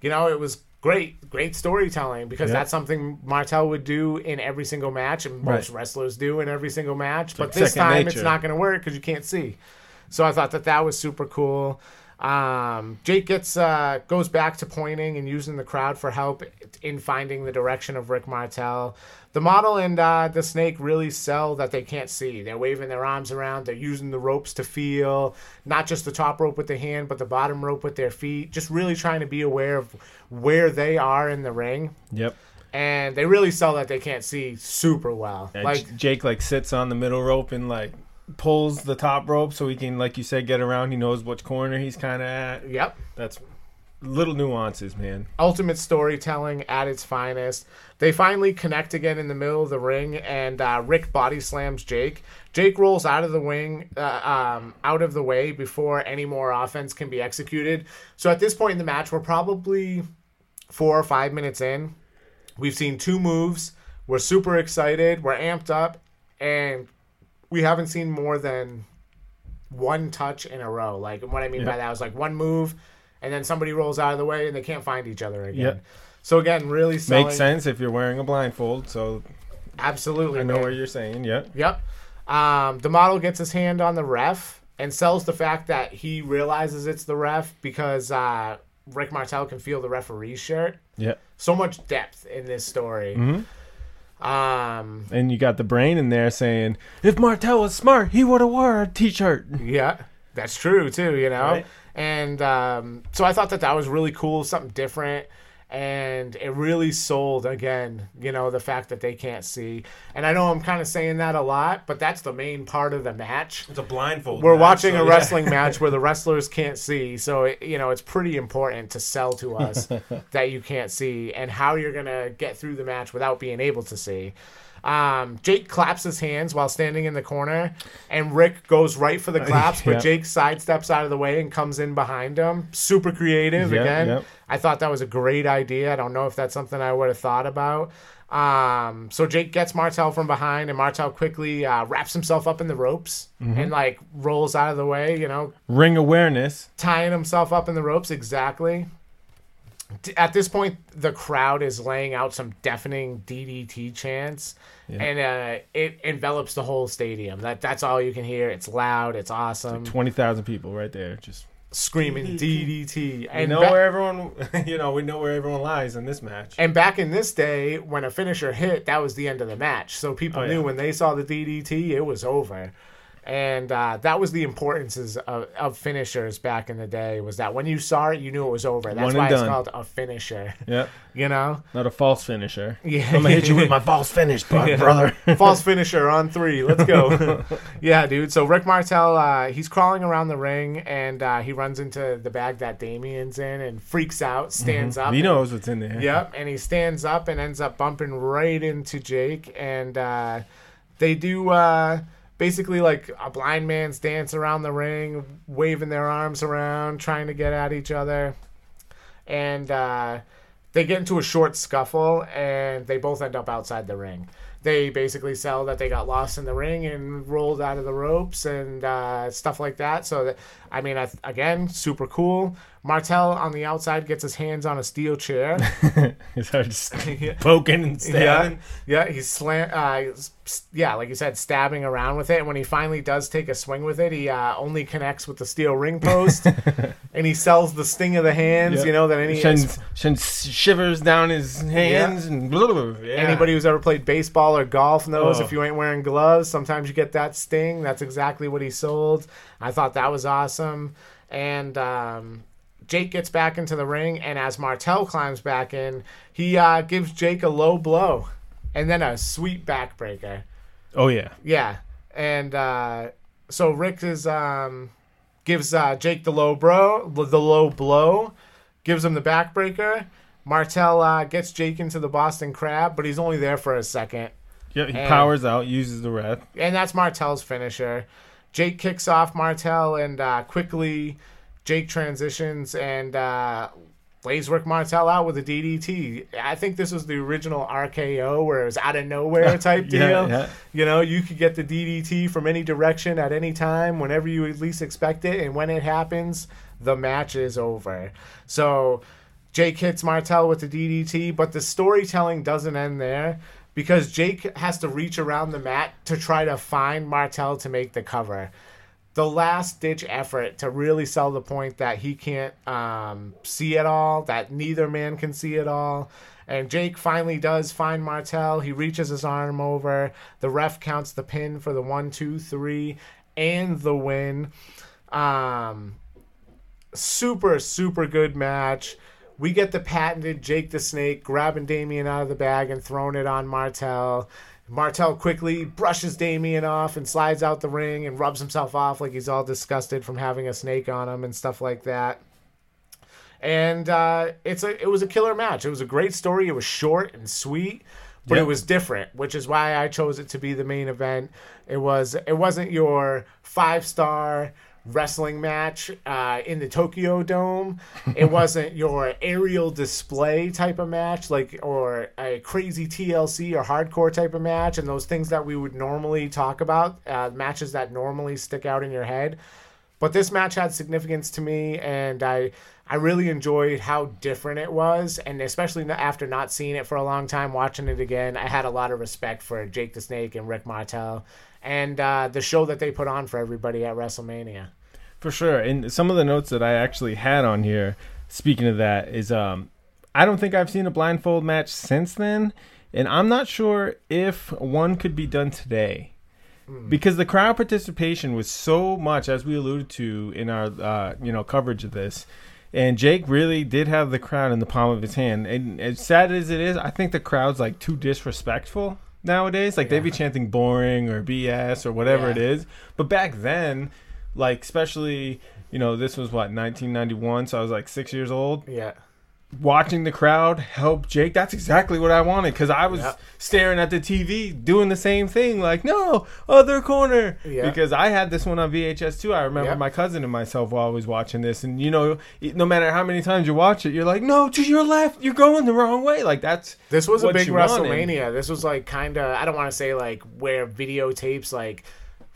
you know it was great, great storytelling because Yeah. that's something Martel would do in every single match, and most Right. wrestlers do in every single match. But like this time it's not going to work because you can't see. So I thought that that was super cool. Um, Jake gets uh, goes back to pointing and using the crowd for help in finding the direction of Rick Martel. The model and uh, the snake really sell that they can't see. They're waving their arms around. They're using the ropes to feel, not just the top rope with the hand, but the bottom rope with their feet. Just really trying to be aware of where they are in the ring. Yep. And they really sell that they can't see super well. And like Jake, like, sits on the middle rope and, like, pulls the top rope so he can, like you said, get around. He knows which corner he's kind of at. Yep. That's little nuances, man. ultimate storytelling at its finest. They finally connect again in the middle of the ring, and uh, Rick body slams Jake. Jake rolls out of the wing, uh, um, out of the way before any more offense can be executed. So at this point in the match, we're probably four or five minutes in. We've seen two moves. We're super excited. We're amped up, and we haven't seen more than one touch in a row. Like what I mean by Yeah. that was like one move, and then somebody rolls out of the way and they can't find each other again. Yeah. So again, really selling. Makes sense if you're wearing a blindfold, so Absolutely. I know man. what you're saying. Yep. Yep. Um, the model gets his hand on the ref, and sells the fact that he realizes it's the ref because uh, Rick Martel can feel the referee's shirt. Yeah. So much depth in this story. Um, And you got the brain in there saying, if Martel was smart, he would have wore a t-shirt. Yeah, that's true too. You know, Right. and um, so I thought that that was really cool, something different, and it really sold again. You know, the fact that they can't see, and I know I'm kind of saying that a lot, but that's the main part of the match. It's a blindfold. We're watching a wrestling *laughs* match where the wrestlers can't see, so it, you know it's pretty important to sell to us *laughs* that you can't see and how you're gonna get through the match without being able to see. Um, Jake claps his hands while standing in the corner, and Rick goes right for the *laughs* claps, but. Jake sidesteps out of the way and comes in behind him. Super creative again. yep. I thought that was a great idea. I don't know if that's something I would have thought about. Um, so Jake gets Martel from behind, and Martel quickly uh, wraps himself up in the ropes Mm-hmm. and like rolls out of the way. You know, Ring awareness. tying himself up in the ropes exactly. At this point, the crowd is laying out some deafening DDT chants, and uh, it envelops the whole stadium. That that's all you can hear. It's loud. It's awesome. 20,000 people right there. Just Screaming DDT. you And know ba- where everyone, *laughs* you know, we know where everyone lies in this match. And back in this day, when a finisher hit, that was the end of the match. So people Oh, knew yeah. when they saw the DDT, it was over. And uh, that was the importance of, of finishers back in the day. Was that when you saw it, you knew it was over. That's One and why it's called a finisher. Yep. *laughs* You know, Not a false finisher. Yeah. I'm gonna hit you with my *laughs* false finish, bro- brother. *laughs* false finisher on three. Let's go. yeah, dude. So Rick Martel, uh, he's crawling around the ring, and uh, he runs into the bag that Damien's in, and freaks out, stands up, he knows what's in there. Yep, and he stands up and ends up bumping right into Jake, and uh, they do uh, basically like a blind man's dance around the ring, waving their arms around, trying to get at each other, and uh, they get into a short scuffle, and they both end up outside the ring. They basically sell that they got lost in the ring and rolled out of the ropes and uh, stuff like that. So, that, I mean, again, super cool. Martel on the outside gets his hands on a steel chair. He started just poking and stabbing. Yeah, yeah, he's slant. Uh, yeah, like you said, stabbing around with it. And when he finally does take a swing with it, he uh, only connects with the steel ring post, *laughs* and he sells the sting of the hands. Yep. You know that any shivers down his hands and blah, blah, blah. Yeah. anybody who's ever played baseball or golf knows Oh. if you ain't wearing gloves, sometimes you get that sting. That's exactly what he sold. I thought that was awesome, and. Um, Jake gets back into the ring, and as Martel climbs back in, he uh, gives Jake a low blow, and then a sweet backbreaker. Oh yeah. Yeah, and uh, so Rick is um, gives uh, Jake the low bro, the low blow, gives him the backbreaker. Martel uh, gets Jake into the Boston Crab, but he's only there for a second, Yeah, he And- powers out, uses the ref. and that's Martel's finisher. Jake kicks off Martel, and uh, quickly Jake transitions and uh, lays Rick Martel out with a DDT. I think this was the original RKO, where it was out of nowhere *laughs* type deal. yeah. You know, you could get the DDT from any direction at any time, whenever you at least expect it, and when it happens, the match is over. So Jake hits Martel with the DDT, but the storytelling doesn't end there because Jake has to reach around the mat to try to find Martel to make the cover. The last ditch effort to really sell the point that he can't um, see it all, that neither man can see it all. And Jake finally does find Martel. He reaches his arm over. The ref counts the pin for the one, two, three, and the win. Um, super super good match. We get the patented Jake the Snake grabbing Damien out of the bag and throwing it on Martel. Martel quickly brushes Damien off and slides out the ring and rubs himself off like he's all disgusted from having a snake on him and stuff like that. And uh, it's a it was a killer match. It was a great story. It was short and sweet, but Yeah. it was different, which is why I chose it to be the main event. It was it wasn't your five star wrestling match uh, in the Tokyo Dome. It *laughs* wasn't your aerial display type of match, like or a crazy TLC or hardcore type of match, and those things that we would normally talk about, uh, matches that normally stick out in your head. But this match had significance to me, and I I really enjoyed how different it was, and especially after not seeing it for a long time, watching it again, I had a lot of respect for Jake the Snake and Rick Martel, and uh, the show that they put on for everybody at WrestleMania. For sure. And some of the notes that I actually had on here, speaking of that, is um, I don't think I've seen a blindfold match since then. And I'm not sure if one could be done today. Because the crowd participation was so much, as we alluded to in our uh, you know coverage of this, and Jake really did have the crowd in the palm of his hand. And as sad as it is, I think the crowd's like too disrespectful nowadays. Like they'd be chanting boring or BS or whatever Yeah. it is. But back then, like especially you know this was what 1991 so i was like six years old Yeah. Watching the crowd help jake that's exactly what i wanted because i was Yep. staring at the tv doing the same thing like no other corner Yeah. because i had this one on vhs too i remember Yep. my cousin and myself were always watching this and you know no matter how many times you watch it you're like no to your left you're going the wrong way like that's This was a big you wanted. WrestleMania. This was like kind of I don't want to say like where videotapes like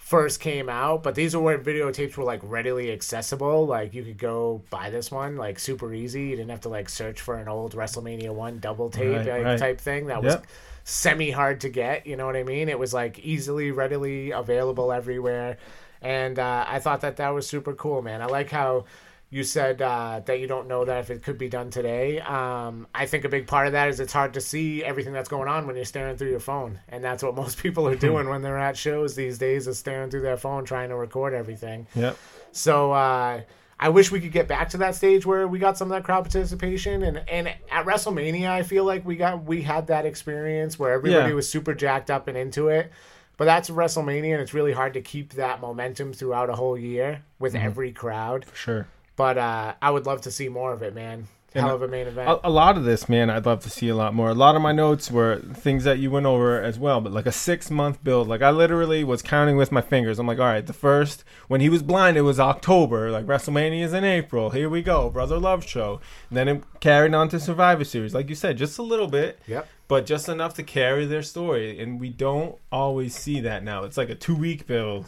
first came out, but these are where videotapes were like readily accessible. Like you could go buy this one like super easy. You didn't have to like search for an old WrestleMania one double tape Right, like, right. type thing that was semi hard to get. You know what I mean? It was like easily, readily available everywhere, and uh, I thought that that was super cool, man. I like how you said uh, that you don't know that if it could be done today. Um, I think a big part of that is it's hard to see everything that's going on when you're staring through your phone, and that's what most *laughs* people are doing when they're at shows these days is staring through their phone trying to record everything. yep So uh, I wish we could get back to that stage where we got some of that crowd participation, and and at WrestleMania, I feel like we got we had that experience where everybody Yeah. was super jacked up and into it. But that's WrestleMania, and it's really hard to keep that momentum throughout a whole year with every crowd. For sure But uh, I would love to see more of it, man. Hell of a main event. a, a lot of this, man, I'd love to see a lot more. A lot of my notes were things that you went over as well, but like a six month build. Like I literally was counting with my fingers. I'm like, all right, the first when he was blind, it was October. Like WrestleMania is in April. Here we go, Brother Love show. And then it carried on to Survivor Series, like you said, just a little bit. Yep. But just enough to carry their story, and we don't always see that now. It's like a two week build,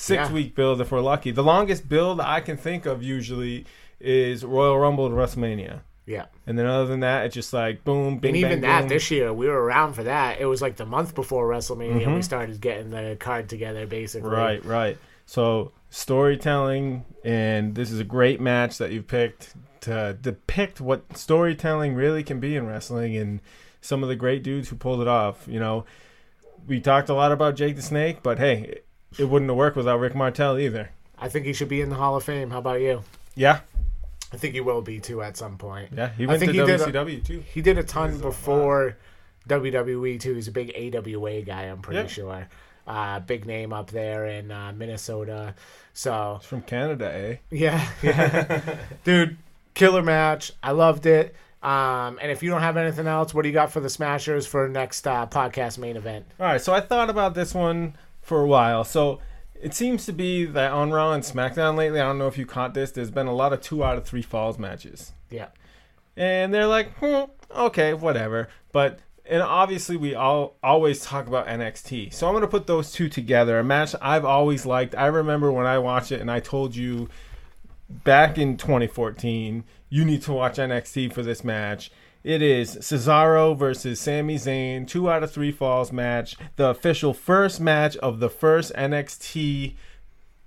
six Yeah. week build if we're lucky. The longest build I can think of usually is Royal Rumble to WrestleMania. yeah. And then other than that, it's just like boom, bing, And even bang, that boom. this year, we were around for that. It was like the month before WrestleMania, Mm-hmm. we started getting the card together, basically. Right, right. So storytelling, and this is a great match that you've picked to depict what storytelling really can be in wrestling, and some of the great dudes who pulled it off. You know, we talked a lot about Jake the Snake, but hey, it, wouldn't have worked without Rick Martel either. I think he should be in the Hall of Fame. How about you? Yeah, I think he will be too at some point. yeah. He I went think to he did a- WCW too. He did a ton before WWE too. He's a big AWA guy. I'm pretty sure. Uh, big name up there in uh, Minnesota. So From Canada, eh? yeah, *laughs* yeah. dude, killer match. I loved it. Um, and if you don't have anything else, what do you got for the Smashers for next uh, podcast main event? All right, so I thought about this one for a while. So it seems to be that on Raw and SmackDown lately, I don't know if you caught this, there's been a lot of two out of three falls matches. Yeah, And they're like, hmm, okay, whatever. But and obviously we all always talk about NXT. So I'm gonna put those two together. A match I've always liked. I remember when I watched it and I told you back in 2014, you need to watch NXT for this match. It is Cesaro versus Sami Zayn, two out of three falls match, the official first match of the first NXT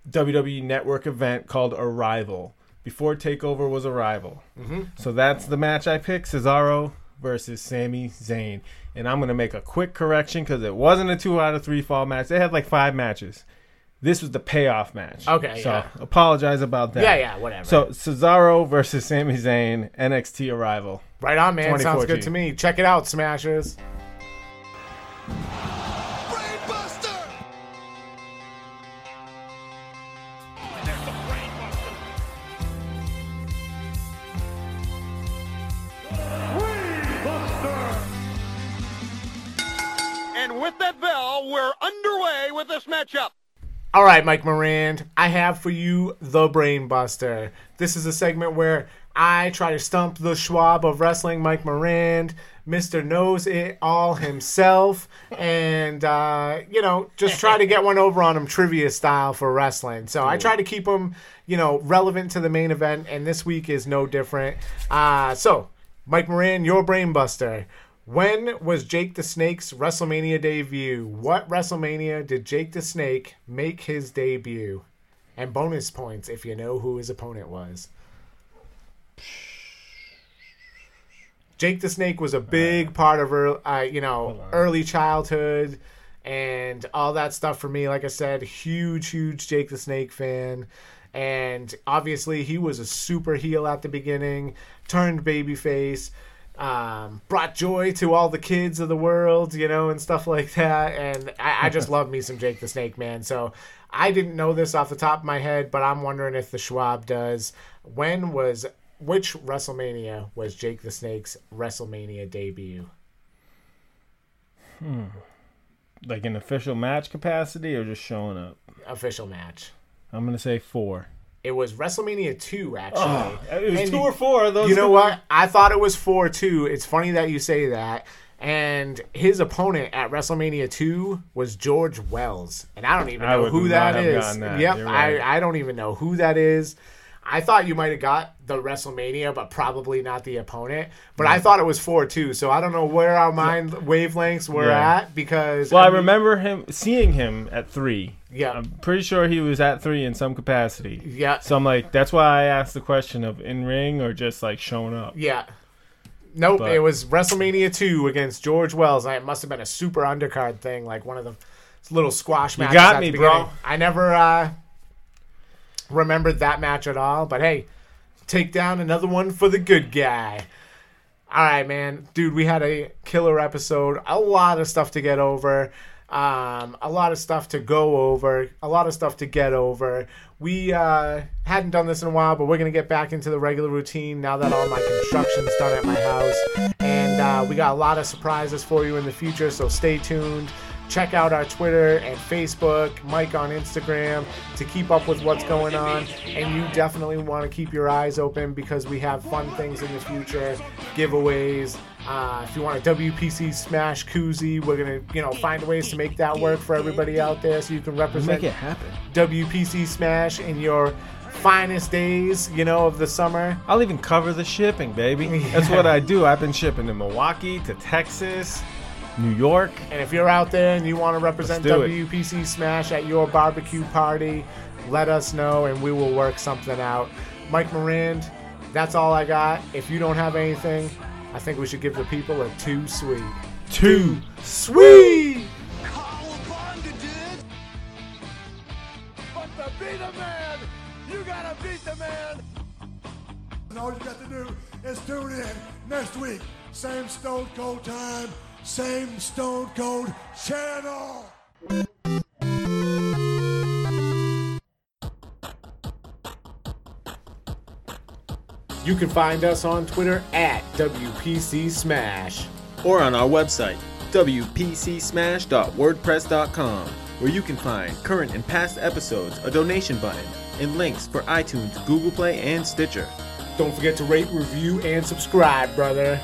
WWE Network event called Arrival. Before Takeover was Arrival. Mm-hmm. So that's the match I picked: Cesaro versus Sami Zayn. And I'm gonna make a quick correction because it wasn't a two out of three fall match. They had like five matches. This was the payoff match. Okay, So yeah. apologize about that. yeah, yeah. Whatever. So Cesaro versus Sami Zayn, NXT Arrival. Right on, man. Sounds good to me. Check it out, Smashers. Brainbuster! And with that bell, we're underway with this matchup. All right, Mike Morand, I have for you the Brain Buster. This is a segment where I try to stump the Schwab of wrestling, Mike Morand, Mr. Knows It All himself, and uh, you know, just try to get one over on him trivia style for wrestling. So I try to keep him, you know, relevant to the main event, and this week is no different. Uh, so, Mike Morand, your brainbuster. When was Jake the Snake's WrestleMania debut? What WrestleMania did Jake the Snake make his debut? And bonus points if you know who his opponent was. Jake the Snake was a big part of early, uh, you know early childhood and all that stuff for me. Like I said, huge, huge Jake the Snake fan, and obviously he was a super heel at the beginning, turned babyface, um, brought joy to all the kids of the world, you know, and stuff like that. And I, I just love me some Jake the Snake, man. So I didn't know this off the top of my head, but I'm wondering if the Schwab does. When was which WrestleMania was Jake the Snake's WrestleMania debut? Hmm. Like an official match capacity or just showing up? Official match. I'm gonna say four. It was WrestleMania 2, actually. Oh, it was And two or four of those. You know what? I thought it was 4 too. It's funny that you say that. And his opponent at WrestleMania 2 was George Wells. And I don't even know who that is. that. Yep, right. I, I don't even know who that is. I thought you might have got the WrestleMania, but probably not the opponent. But I thought it was 4 2. So I don't know where our mind wavelengths were Yeah. at because. Well, I mean, remember him seeing him at three. Yeah. I'm pretty sure he was at three in some capacity. Yeah. So I'm like, that's why I asked the question of in ring or just like showing up. Yeah. Nope, But- it was WrestleMania 2 against George Wells. and It must have been a super undercard thing, like one of the little squash matches. got at me, the bro. beginning. I never uh, remembered that match at all, but hey, take down another one for the good guy. All right, man. Dude, we had a killer episode. A lot of stuff to get over. Um, a lot of stuff to go over. A lot of stuff to get over. We uh, hadn't done this in a while, but we're going to get back into the regular routine now that all my construction's done at my house. And uh, we got a lot of surprises for you in the future, so stay tuned. Check out our Twitter and Facebook, Mike on Instagram to keep up with what's going on. And you definitely want to keep your eyes open because we have fun things in the future, giveaways. Uh, if you want a WPC Smash koozie, we're gonna you know find ways to make that work for everybody out there, so you can represent Make it happen. WPC Smash in your finest days, you know, of the summer. I'll even cover the shipping, baby. That's what I do. I've been shipping to Milwaukee, to Texas, New York. And if you're out there and you want to represent Let's it. WPC Smash at your barbecue party, let us know and we will work something out. Mike Morand, that's all I got. If you don't have anything, I think we should give the people a Too Sweet. Two. Sweet! Beat a man, you gotta beat the man. And all you got to do is tune in next week. Same Stone Cold time, same Stone Cold channel. You can find us on Twitter at WPC Smash. or on our website, wpcsmash.wordpress.com, where you can find current and past episodes, a donation button, and links for iTunes, Google Play, and Stitcher. Don't forget to rate, review, and subscribe, brother.